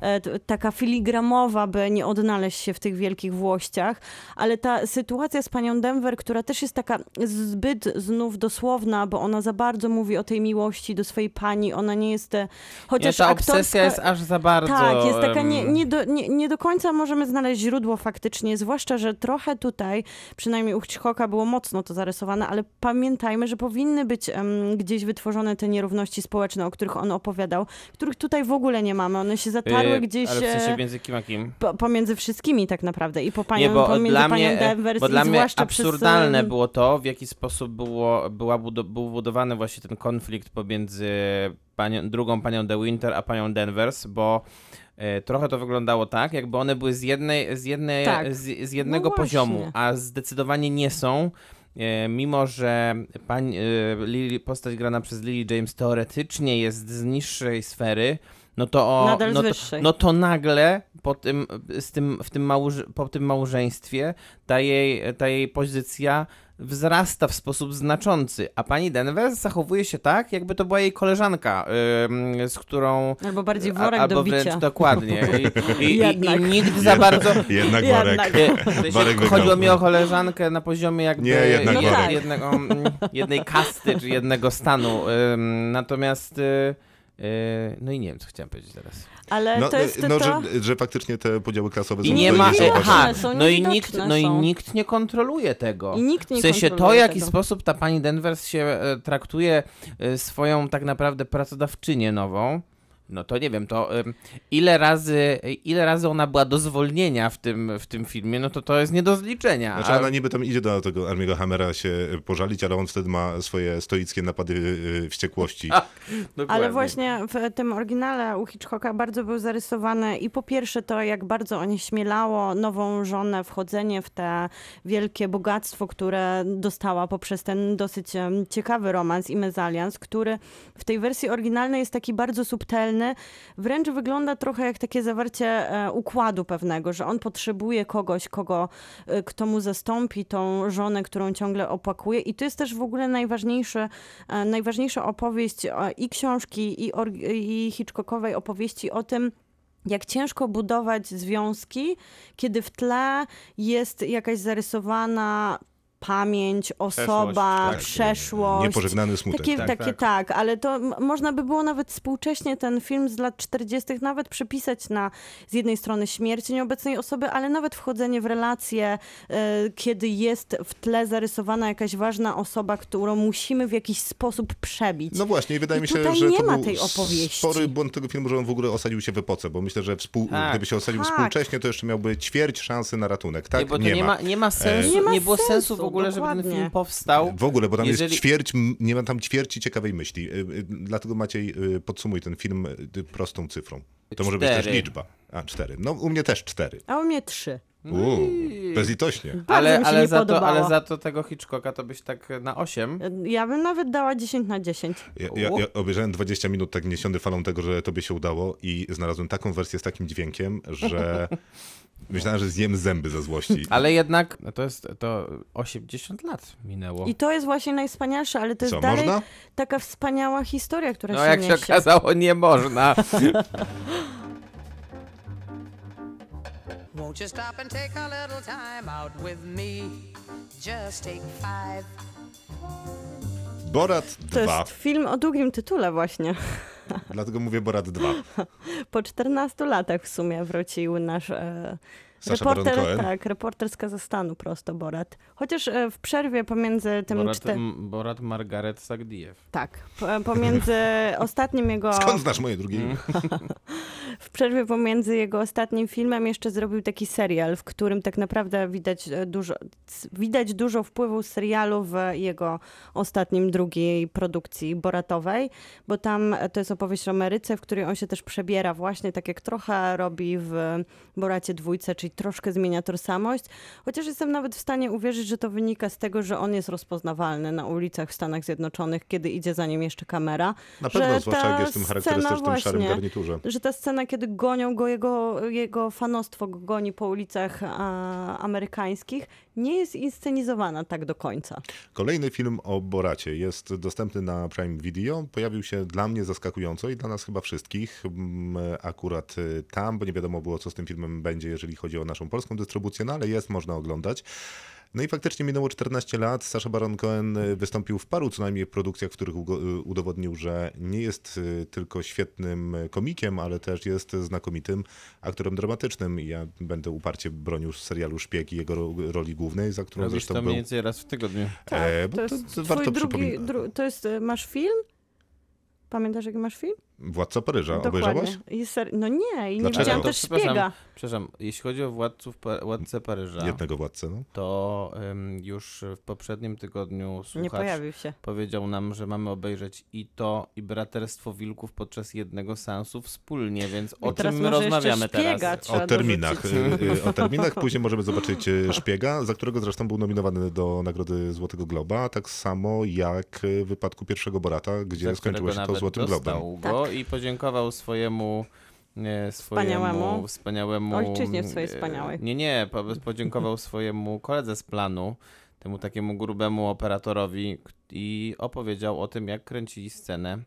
e, t- taka filigramowa, by nie odnaleźć się w tych wielkich włościach, ale ta sytuacja z panią Denver, która też jest taka zbyt znów dosłowna, bo ona za bardzo mówi o tej miłości do swojej pani, ona nie jest, e, Nie, chociaż ta aktorska... obsesja jest aż za bardzo... Tak, jest taka, nie, nie, do, nie, nie do końca możemy znaleźć źródło faktycznie, zwłaszcza, że trochę tutaj, przynajmniej u Hitchcocka było mocno to zarysowane, ale pamiętajmy, że powinny być em, gdzieś wytworzone te nierówności społeczne, o których on opowiadał, których tutaj w ogóle nie mamy, one się zatarły e, gdzieś... Ale w sensie e, między kim a kim? po, pomiędzy wszystkimi tak naprawdę i po panią, Nie, bo pomiędzy dla panią mnie, bo i dla mnie przez, absurdalne em, było to, w jaki sposób było, była, był budowany właśnie ten konflikt pomiędzy panią, drugą panią De Winter a panią Denvers, bo e, trochę to wyglądało tak, jakby one były z, jednej, z, jednej, Tak. z, z jednego No poziomu, a zdecydowanie nie są. E, Mimo, że pań, e, Lily, postać grana przez Lily James teoretycznie jest z niższej sfery, no to, o, Nadal z no, to, no to nagle po tym, z tym, w tym małże, po tym małżeństwie ta jej, ta jej pozycja wzrasta w sposób znaczący, a pani Denver zachowuje się tak, jakby to była jej koleżanka, ym, z którą... Albo bardziej a- worek albo do wręcz bicia. dokładnie. I, i, i, nikt za bardzo... Jednak Worek chodziło wygrał. mi o koleżankę na poziomie jakby Nie, jednak jed- jednego, mm, jednej kasty czy jednego stanu. Ym, natomiast y, y, no i nie wiem, co chciałem powiedzieć teraz. Ale No, to jest no to... że, że faktycznie te podziały klasowe I są nie ma. niewidoczne. Aha, są no i nikt, no i nikt nie kontroluje tego. I nikt nie w sensie to, w jaki tego. sposób ta pani Denvers się e, traktuje e, swoją tak naprawdę pracodawczynię nową. No to nie wiem, to ile razy, ile razy ona była do zwolnienia w tym, w tym filmie, no to to jest nie do zliczenia. Znaczy A- ona niby tam idzie do tego Armiego Hammera się pożalić, ale on wtedy ma swoje stoickie napady y, wściekłości. Dokładnie. Ale właśnie w tym oryginale u Hitchcocka bardzo był zarysowany i po pierwsze to, jak bardzo onieśmielało nową żonę wchodzenie w te wielkie bogactwo, które dostała poprzez ten dosyć ciekawy romans i mezalians, który w tej wersji oryginalnej jest taki bardzo subtelny, wręcz wygląda trochę jak takie zawarcie e, układu pewnego, że on potrzebuje kogoś, kogo, e, kto mu zastąpi tą żonę, którą ciągle opłakuje. I to jest też w ogóle najważniejszy, e, najważniejsza opowieść i książki, i, i Hitchcockowej opowieści o tym, jak ciężko budować związki, kiedy w tle jest jakaś zarysowana pamięć, osoba, tak. przeszłość. Niepożegnany smutek. Takie, tak, takie tak. tak. ale to można by było nawet współcześnie ten film z lat 40. nawet przypisać na z jednej strony śmierć nieobecnej osoby, ale nawet wchodzenie w relacje, e, kiedy jest w tle zarysowana jakaś ważna osoba, którą musimy w jakiś sposób przebić. No właśnie, i wydaje I mi się, tutaj że nie to ma był tej opowieści. spory błąd tego filmu, że on w ogóle osadził się w epoce, bo myślę, że współ... Tak. gdyby się osadził Tak. współcześnie, to jeszcze miałby ćwierć szansy na ratunek. Tak, nie, bo to nie, nie, ma. ma. nie ma sensu, Nie nie, ma było sensu, sensu, w ogóle, żeby ten dokładnie. film powstał. W ogóle, bo tam Jeżeli- jest ćwierć, nie ma tam ćwierci ciekawej myśli. Y, y, Dlatego Maciej, y, podsumuj ten film prostą cyfrą. To może być też Cztery. liczba. A, cztery. No, u mnie też cztery. A u mnie trzy. Uuu, bezlitośnie. Bardzo Ale, ale, za to, ale za to tego Hitchcocka to byś tak na 8. Ja bym nawet dała 10 na 10. Ja, ja, ja obejrzałem 20 minut tak niesiony falą tego, że tobie się udało i znalazłem taką wersję z takim dźwiękiem, że myślałem, że zjem zęby ze złości. Ale jednak no to jest to 80 lat minęło. I to jest właśnie najwspanialsze, ale to jest Co, dalej można? taka wspaniała historia, która No się jak się okazało, nie można. Won't you stop and take a little time out with me? Just take five. Borat To 2. jest film o długim tytule właśnie. Dlatego mówię Borat 2. Po 14 latach w sumie wrócił nasz e, Baron reporter, tak, reporter z Kazachstanu prosto, Borat. Chociaż e, w przerwie pomiędzy tym... Borat, czte- m- Borat Margaret Sagdijew. Tak, po- pomiędzy ostatnim jego... Skąd znasz moje drugie imię? W przerwie pomiędzy jego ostatnim filmem jeszcze zrobił taki serial, w którym tak naprawdę widać e, dużo, widać dużo wpływu serialu w jego ostatnim, drugiej produkcji Boratowej, bo tam e, to jest opowieść o Ameryce, w której on się też przebiera właśnie tak jak trochę robi w Boracie dwójce, czyli troszkę zmienia tożsamość, chociaż jestem nawet w stanie uwierzyć, że to wynika z tego, że on jest rozpoznawalny na ulicach w Stanach Zjednoczonych, kiedy idzie za nim jeszcze kamera. Na pewno, że zwłaszcza jak jest w tym charakterystycznym szarym właśnie- garniturze. że ta scena, kiedy gonią go, jego, jego fanostwo go goni po ulicach a, amerykańskich, nie jest inscenizowana tak do końca. Kolejny film o Boracie jest dostępny na Prime Video. Pojawił się dla mnie zaskakująco i dla nas chyba wszystkich. Mm, Akurat y, tam, bo nie wiadomo było, co z tym filmem będzie, jeżeli chodzi o naszą polską dystrybucję, no ale jest, można oglądać. No i faktycznie minęło 14 lat. Sasha Baron Cohen y, wystąpił w paru co najmniej produkcjach, w których y, udowodnił, że nie jest y, tylko świetnym komikiem, ale też jest znakomitym aktorem dramatycznym. I ja będę uparcie bronił serialu Szpieg i jego ro- roli głównej, za którą Robisz zresztą to był... mniej więcej raz w tygodniu. E, bo to to- jest to twój warto drugi, dru, to jest, e, masz film? Pamiętasz, jaki masz film? Władca Paryża, obejrzałaś? I ser... No nie, i nie Dlaczego? widziałam To też przepraszam. szpiega. Przepraszam, jeśli chodzi o władców, władcę Paryża, Jednego władcę, no. to ym, już w poprzednim tygodniu Nie słuchacz pojawił się. powiedział nam, że mamy obejrzeć i to, i Braterstwo Wilków podczas jednego seansu wspólnie, więc o I teraz czym my rozmawiamy teraz? trzeba O terminach. dorzucić. y, y, O terminach. Później możemy zobaczyć y, Szpiega, za którego zresztą był nominowany do Nagrody Złotego Globa, tak samo jak y, w wypadku pierwszego Borata, gdzie skończyło się to Złotym Globem. go i podziękował swojemu e, swojemu Wspaniałemu. wspaniałemu Ojczyźnie swojej e, wspaniałej. Nie, nie, po- podziękował swojemu koledze z planu, temu takiemu grubemu operatorowi i opowiedział o tym, jak kręcili scenę,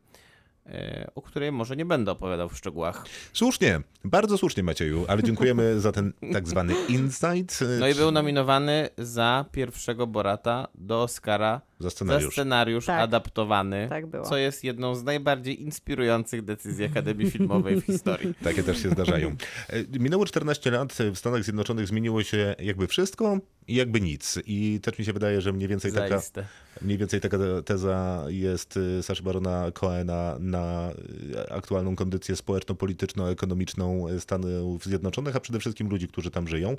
e, o której może nie będę opowiadał w szczegółach. Słusznie, bardzo słusznie Macieju, ale dziękujemy za ten tak zwany insight. No i był nominowany za pierwszego Borata do Oscara za za scenariusz. scenariusz Tak. adaptowany, Tak było. co jest jedną z najbardziej inspirujących decyzji Akademii Filmowej w historii. Takie też się zdarzają. E, Minęło 14 lat, w Stanach Zjednoczonych zmieniło się jakby wszystko i jakby nic. I też mi się wydaje, że mniej więcej taka. Mniej więcej taka teza jest y, Saszy Barona Cohena na y, aktualną kondycję społeczno-polityczno-ekonomiczną Stanów Zjednoczonych, a przede wszystkim ludzi, którzy tam żyją.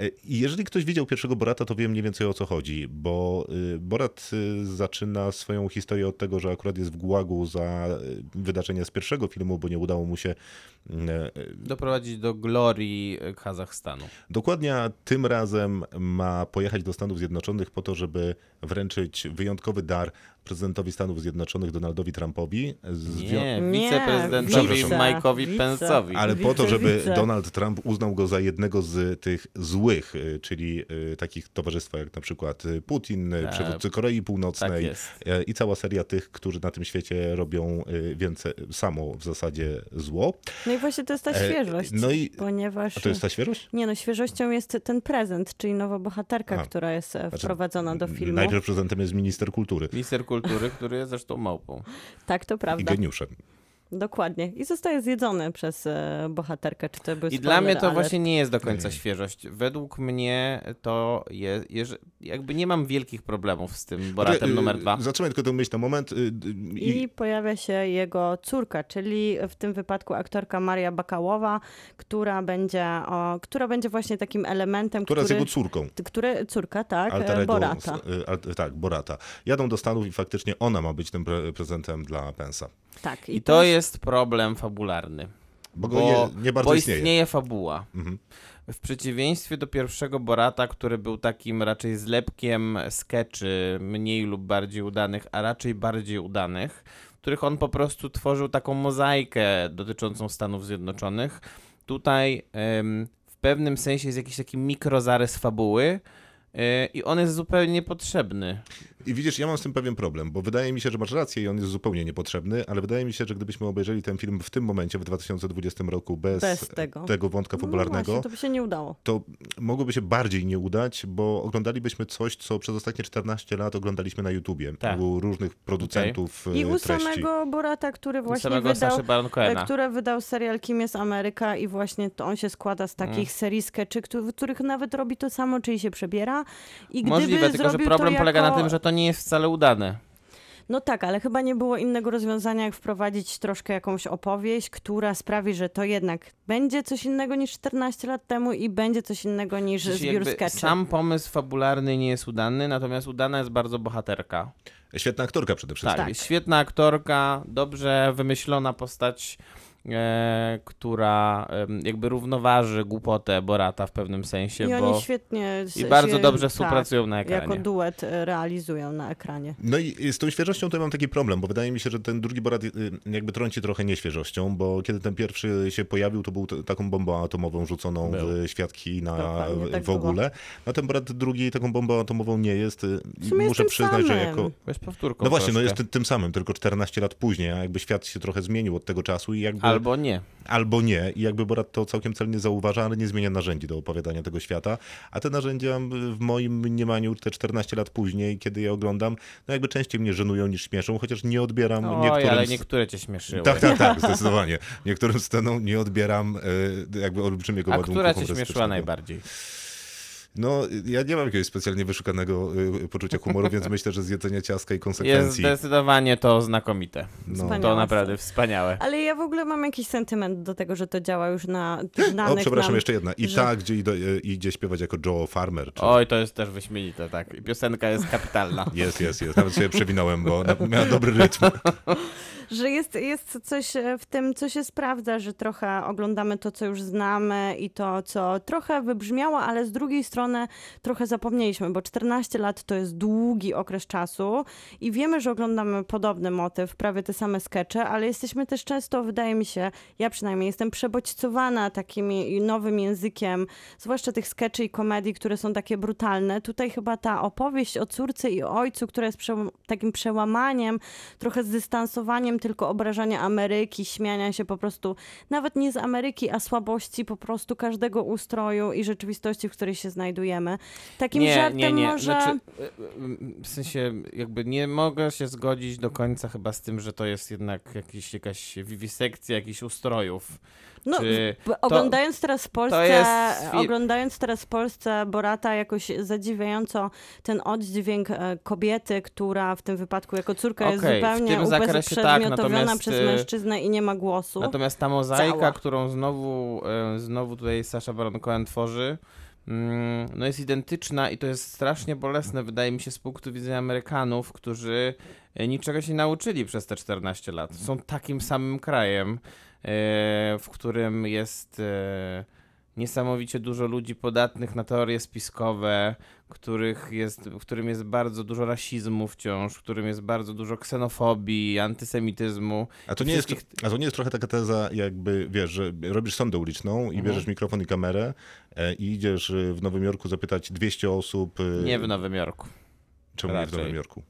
Y, I jeżeli ktoś widział pierwszego Borata, to wie mniej więcej o co chodzi, bo y, Borat y, zaczyna swoją historię od tego, że akurat jest w gułagu za y, wydarzenia z pierwszego filmu, bo nie udało mu się y, y, Doprowadzić do glorii e, Kazachstanu. Dokładnie tym razem ma pojechać do Stanów Zjednoczonych po to, żeby wręczyć wyjątkowy dar prezydentowi Stanów Zjednoczonych Donaldowi Trumpowi. z Nie, wiceprezydentowi wice, Mike'owi wice. Pence'owi. Ale po to, żeby. Donald Trump uznał go za jednego z tych złych, y, czyli y, takich towarzystwa jak na przykład Putin, y, Tak. przywódcy Korei Tak Północnej y, i cała seria tych, którzy na tym świecie robią więcej, samo w zasadzie zło. No i właśnie to jest ta E, świeżość, no i- ponieważ... A to jest ta świeżość? Nie no, świeżością jest ten prezent, czyli nowa bohaterka, A. która jest e, Znaczy, wprowadzona do filmu. Najpierw prezydentem jest minister kultury Minister kultury, który jest zresztą małpą. Tak, to i prawda. geniuszem. Dokładnie. I zostaje zjedzony przez e, bohaterkę. Czy to był I dla mnie to spoiler właśnie nie jest do końca Nie. świeżość. Według mnie to jest, jakby nie mam wielkich problemów z tym Boratem Ale, y, numer dwa. Zatrzymaj tylko tę myśl na moment. y, I, I, pojawia się jego córka, czyli w tym wypadku aktorka Maria Bakałowa, która będzie, o, która będzie właśnie takim elementem, która który... jest jego córką. Który, córka, tak, Alter ego, Borata. y, al- tak, Borata. Jadą do Stanów i faktycznie ona ma być tym pre prezentem dla Pensa. Tak. I to jest problem fabularny. Bo, go nie, nie bardzo bo istnieje. istnieje fabuła. Mhm. W przeciwieństwie do pierwszego Borata, który był takim raczej zlepkiem skeczy mniej lub bardziej udanych, a raczej bardziej udanych, w których on po prostu tworzył taką mozaikę dotyczącą Stanów Zjednoczonych. Tutaj em, w pewnym sensie jest jakiś taki mikrozarys fabuły, e, i on jest zupełnie niepotrzebny. I widzisz, ja mam z tym pewien problem, bo wydaje mi się, że masz rację i on jest zupełnie niepotrzebny, ale wydaje mi się, że gdybyśmy obejrzeli ten film w tym momencie, w 2020 roku, bez, Bez tego. wątka No fabularnego, właśnie, to by się nie udało. to mogłoby się bardziej nie udać, bo oglądalibyśmy coś, co przez ostatnie 14 lat oglądaliśmy na YouTubie. Tak. U różnych producentów I e, u treści. samego Borata, który właśnie wydał, e, który wydał serial Kim jest Ameryka i właśnie to on się składa z takich Mm. serii skeczy, w których nawet robi to samo, czyli się przebiera. I gdyby Możliwe, tylko że problem to polega na jako- tym, że to nie jest wcale udane. No tak, ale chyba nie było innego rozwiązania, jak wprowadzić troszkę jakąś opowieść, która sprawi, że to jednak będzie coś innego niż 14 lat temu i będzie coś innego niż Czyli zbiór skeczy. sam pomysł fabularny nie jest udany, natomiast udana jest bardzo bohaterka. Świetna aktorka przede wszystkim. Tak, jest świetna aktorka, dobrze wymyślona postać, która em, jakby równoważy głupotę Borata w pewnym sensie, I bo oni świetnie i się- bardzo dobrze tak, współpracują na Jako ekranie. duet e, realizują na ekranie. No i z tą świeżością to ja mam taki problem, bo wydaje mi się, że ten drugi Borat y, jakby trąci trochę nieświeżością, bo kiedy ten pierwszy się pojawił, to był t- taką bombą atomową rzuconą Był. w świat Kina Dokładnie, tak w ogóle. A ten Borat drugi taką bombą atomową nie jest. y, W sumie Muszę jest tym przyznać, że samym. jako... Jest powtórką No właśnie, no troszkę. jest ty- tym samym, tylko 14 lat później, a jakby świat się trochę zmienił od tego czasu i jakby... Albo nie. Albo nie. I jakby Borat to całkiem celnie zauważa, ale nie zmienia narzędzi do opowiadania tego świata. A te narzędzia w moim mniemaniu te 14 lat później, kiedy je oglądam, no jakby częściej mnie żenują niż śmieszą, chociaż nie odbieram Oj, niektórym... ale niektóre cię śmieszyły. Tak, tak, tak, zdecydowanie. Niektórym scenom nie odbieram e, jakby olbrzymiego A ładunku która cię śmieszyła najbardziej? No, ja nie mam jakiegoś specjalnie wyszukanego y, poczucia humoru, więc myślę, że zjedzenie ciastka i Jest konsekwencji. zdecydowanie to znakomite. No. To naprawdę wspaniałe. Ale ja w ogóle mam jakiś sentyment do tego, że to działa już na tych O, znanych przepraszam, nam, jeszcze jedna. I że- tak, gdzie idzie, idzie śpiewać jako Joe Farmer. Czy... Oj, to jest też wyśmienite, tak. I piosenka jest kapitalna. Jest, jest, jest. Nawet sobie przewinąłem, bo miała dobry rytm. że jest, jest coś e, w tym, co się sprawdza, że trochę oglądamy to, co już znamy i to, co trochę wybrzmiało, ale z drugiej strony trochę zapomnieliśmy, bo 14 lat to jest długi okres czasu i wiemy, że oglądamy podobny motyw, prawie te same skecze, ale jesteśmy też często, wydaje mi się, ja przynajmniej jestem przebodźcowana takim nowym językiem, zwłaszcza tych skeczy i komedii, które są takie brutalne. Tutaj chyba ta opowieść o córce i ojcu, która jest prze, takim przełamaniem, trochę zdystansowaniem tylko obrażania Ameryki, śmiania się po prostu nawet nie z Ameryki, a słabości po prostu każdego ustroju i rzeczywistości, w której się znajdujemy. Takim nie, żartem nie, nie. może... Znaczy, y, y, w sensie jakby nie mogę się zgodzić do końca chyba z tym, że to jest jednak jakiś, jakaś wiwisekcja jakichś ustrojów. No, czy b- oglądając teraz w Polsce, jest oglądając teraz w Polsce Borata jakoś zadziwiająco ten oddźwięk e, kobiety, która w tym wypadku jako córka jest Okej, w zupełnie tak, uprzedmiotowiona natomiast, przez e, mężczyznę i nie ma głosu. Natomiast ta mozaika, Cała. którą znowu, e, znowu tutaj Sasha Baron Cohen tworzy, mm, no jest identyczna i to jest strasznie bolesne, wydaje mi się, z punktu widzenia Amerykanów, którzy e, niczego się nie nauczyli przez te 14 lat. Są takim samym krajem, w którym jest e, niesamowicie dużo ludzi podatnych na teorie spiskowe, których jest, w którym jest bardzo dużo rasizmu wciąż, w którym jest bardzo dużo ksenofobii, antysemityzmu. A to, nie jest, Wszystkich- a to nie jest trochę taka teza, jakby wiesz, że robisz sondę uliczną i Mhm. bierzesz mikrofon i kamerę e, i idziesz e, w Nowym Jorku zapytać 200 osób. e, Nie w Nowym Jorku. Czemu nie w raczej. Nowym Jorku?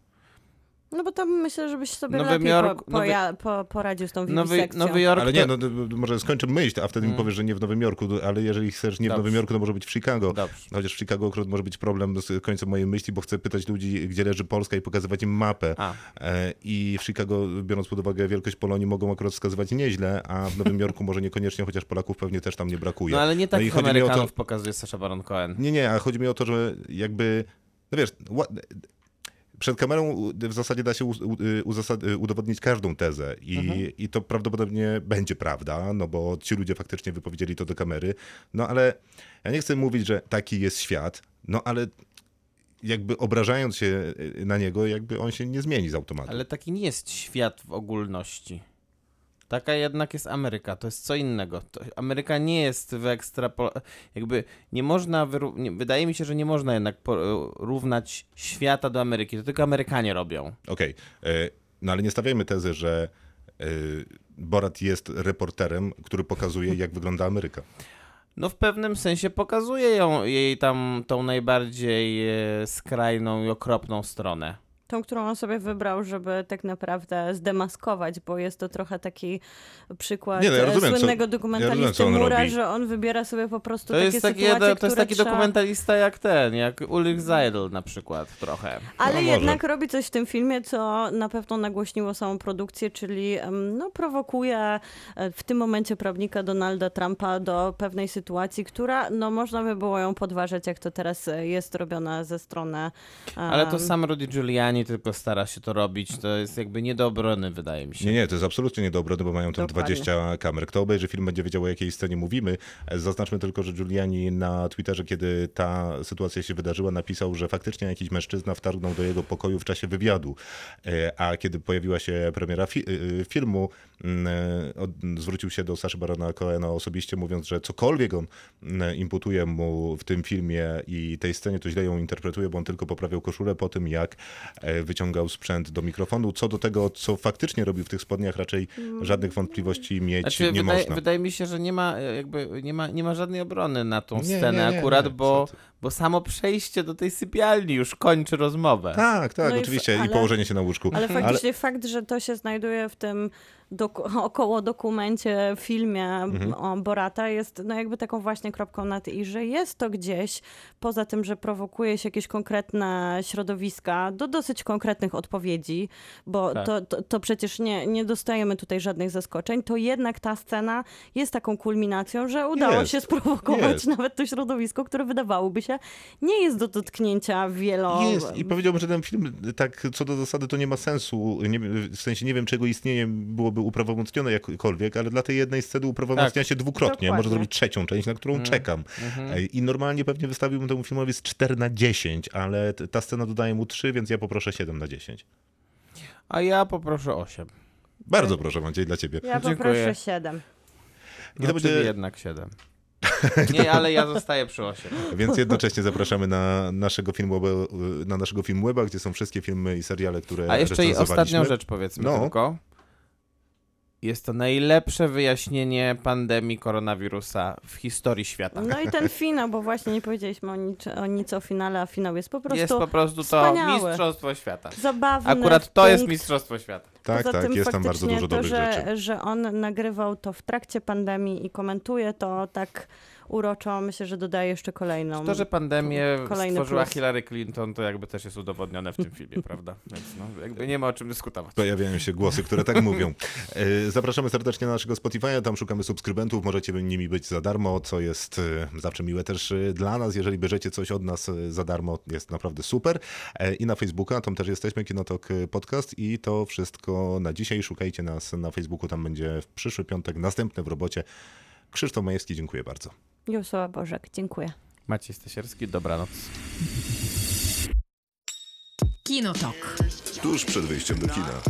No bo to myślę, żebyś sobie Nowy lepiej Jork- po, poja, po, poradził z tą Nowy, wiwisekcją. Nowy Jork Ale nie, no może skończę myśl, a wtedy mi Mm. powiesz, że nie w Nowym Jorku, ale jeżeli chcesz nie w Dobrze. Nowym Jorku, to może być w Chicago. Dobrze. Chociaż w Chicago akurat może być problem z końcem mojej myśli, bo chcę pytać ludzi, gdzie leży Polska i pokazywać im mapę. A, E, I w Chicago, biorąc pod uwagę wielkość Polonii, mogą akurat wskazywać nieźle, a w Nowym Jorku może niekoniecznie, chociaż Polaków pewnie też tam nie brakuje. no ale nie No takich chodzi mi o to- Amerykanów pokazuje Sacha Baron Cohen. Nie, nie, a chodzi mi o to, że jakby, no wiesz, przed kamerą w zasadzie da się u- uzasad- udowodnić każdą tezę i, Mhm. i to prawdopodobnie będzie prawda, no bo ci ludzie faktycznie wypowiedzieli to do kamery, no ale ja nie chcę mówić, że taki jest świat, no ale jakby obrażając się na niego, jakby on się nie zmieni z automatu. Ale taki nie jest świat w ogólności. Taka jednak jest Ameryka, to jest co innego. To Ameryka nie jest wyekstrapol... Jakby nie można, wyró- nie, wydaje mi się, że nie można jednak porównać świata do Ameryki. To tylko Amerykanie robią. Okej, e, no ale nie stawiajmy tezy, że e, Borat jest reporterem, który pokazuje, jak wygląda Ameryka. No w pewnym sensie pokazuje ją, jej tam tą najbardziej e, skrajną i okropną stronę. Tą, którą on sobie wybrał, żeby tak naprawdę zdemaskować, bo jest to trochę taki przykład Nie, no ja e, rozumiem, co- słynnego ja dokumentalisty rozumiem, co on Mura, robi. że on wybiera sobie po prostu To takie jest, taki, sytuacje, to jest taki trzeba... dokumentalista jak ten, jak Ulrich Seidel na przykład trochę. Ale No może. jednak robi coś w tym filmie, co na pewno nagłośniło samą produkcję, czyli no, prowokuje e, w tym momencie prawnika Donalda Trumpa do pewnej sytuacji, która no, można by było ją podważać, jak to teraz e, jest robione ze strony... em, Ale to sam Rudy Giuliani tylko stara się to robić. To jest jakby nie do obrony, wydaje mi się. Nie, nie, to jest absolutnie nie do obrony, bo mają tam Dokładnie. 20 kamer. Kto obejrzy film, będzie wiedział, o jakiej scenie mówimy. E, Zaznaczmy tylko, że Giuliani na Twitterze, kiedy ta sytuacja się wydarzyła, napisał, że faktycznie jakiś mężczyzna wtargnął do jego pokoju w czasie wywiadu. E, A kiedy pojawiła się premiera fi y, filmu, mm, e, zwrócił się do Saszy Barona Cohena osobiście, mówiąc, że cokolwiek on mm, imputuje mu w tym filmie i tej scenie, to źle ją interpretuje, bo on tylko poprawiał koszulę po tym, jak e, wyciągał sprzęt do mikrofonu. Co do tego, co faktycznie robił w tych spodniach, raczej żadnych wątpliwości mieć Znaczy, nie wydaje, można. wydaje mi się, że nie ma, e, jakby, nie, ma, nie ma żadnej obrony na tą Nie, scenę nie, nie, akurat, bo. Bo samo przejście do tej sypialni już kończy rozmowę. Tak, tak, No i w- oczywiście. I ale- położenie się na łóżku. Ale faktycznie fakt, że to się znajduje w tym doku- około dokumencie, filmie Mhm. o Borata jest no jakby taką właśnie kropką nad i, że jest to gdzieś, poza tym, że prowokuje się jakieś konkretne środowiska do dosyć konkretnych odpowiedzi, bo Tak. to, to, to przecież nie, nie dostajemy tutaj żadnych zaskoczeń, to jednak ta scena jest taką kulminacją, że udało Jest. się sprowokować Jest. nawet to środowisko, które wydawałoby się nie jest do dotknięcia wielo... Jest i powiedziałbym, że ten film tak co do zasady to nie ma sensu. Nie, w sensie nie wiem, czego istnienie byłoby uprawomocnione jakkolwiek, ale dla tej jednej sceny uprawomocnia Tak. się dwukrotnie. Dokładnie. Może zrobić trzecią część, na którą czekam. Ej, I normalnie pewnie wystawiłbym temu filmowi z 4 na 10, ale ta scena dodaje mu 3, więc ja poproszę 7 na 10. A ja poproszę 8. Bardzo proszę, Maciej, dla ciebie. Ja Dziękuję. poproszę 7. I No, to będzie- czyli jednak 7. Nie, ale ja zostaję przy 8. Więc jednocześnie zapraszamy na naszego filmu, na naszego filmweba, gdzie są wszystkie filmy i seriale, które A jeszcze i ostatnią rzecz powiedzmy No. tylko. Jest to najlepsze wyjaśnienie pandemii koronawirusa w historii świata. No i ten finał, bo właśnie nie powiedzieliśmy o, nic, o nic o finale, a finał jest po prostu jest po prostu to wspaniały. mistrzostwo świata. zabawny. Akurat to punkt. jest mistrzostwo świata. Tak, Poza tak, tym jest tam bardzo dużo to, dobrych że, rzeczy. że on nagrywał to w trakcie pandemii i komentuje to tak uroczo, myślę, że dodaje jeszcze kolejną. To, że pandemię Kolejny stworzyła plus. Hillary Clinton, to jakby też jest udowodnione w tym filmie, prawda? Więc no, jakby nie ma o czym dyskutować. Pojawiają się głosy, które tak mówią. E, Zapraszamy serdecznie na naszego Spotify'a, tam szukamy subskrybentów, możecie nimi być za darmo, co jest e, zawsze miłe też e, dla nas. Jeżeli bierzecie coś od nas za darmo, jest naprawdę super. I na Facebooka, tam też jesteśmy, Kinotok Podcast i to wszystko na dzisiaj. Szukajcie nas na Facebooku, tam będzie w przyszły piątek, następny w robocie. Krzysztof Majewski, dziękuję bardzo. Józef Bożek, dziękuję. Maciej Stasierski, dobranoc. Kinotok. Tuż przed wyjściem do kina.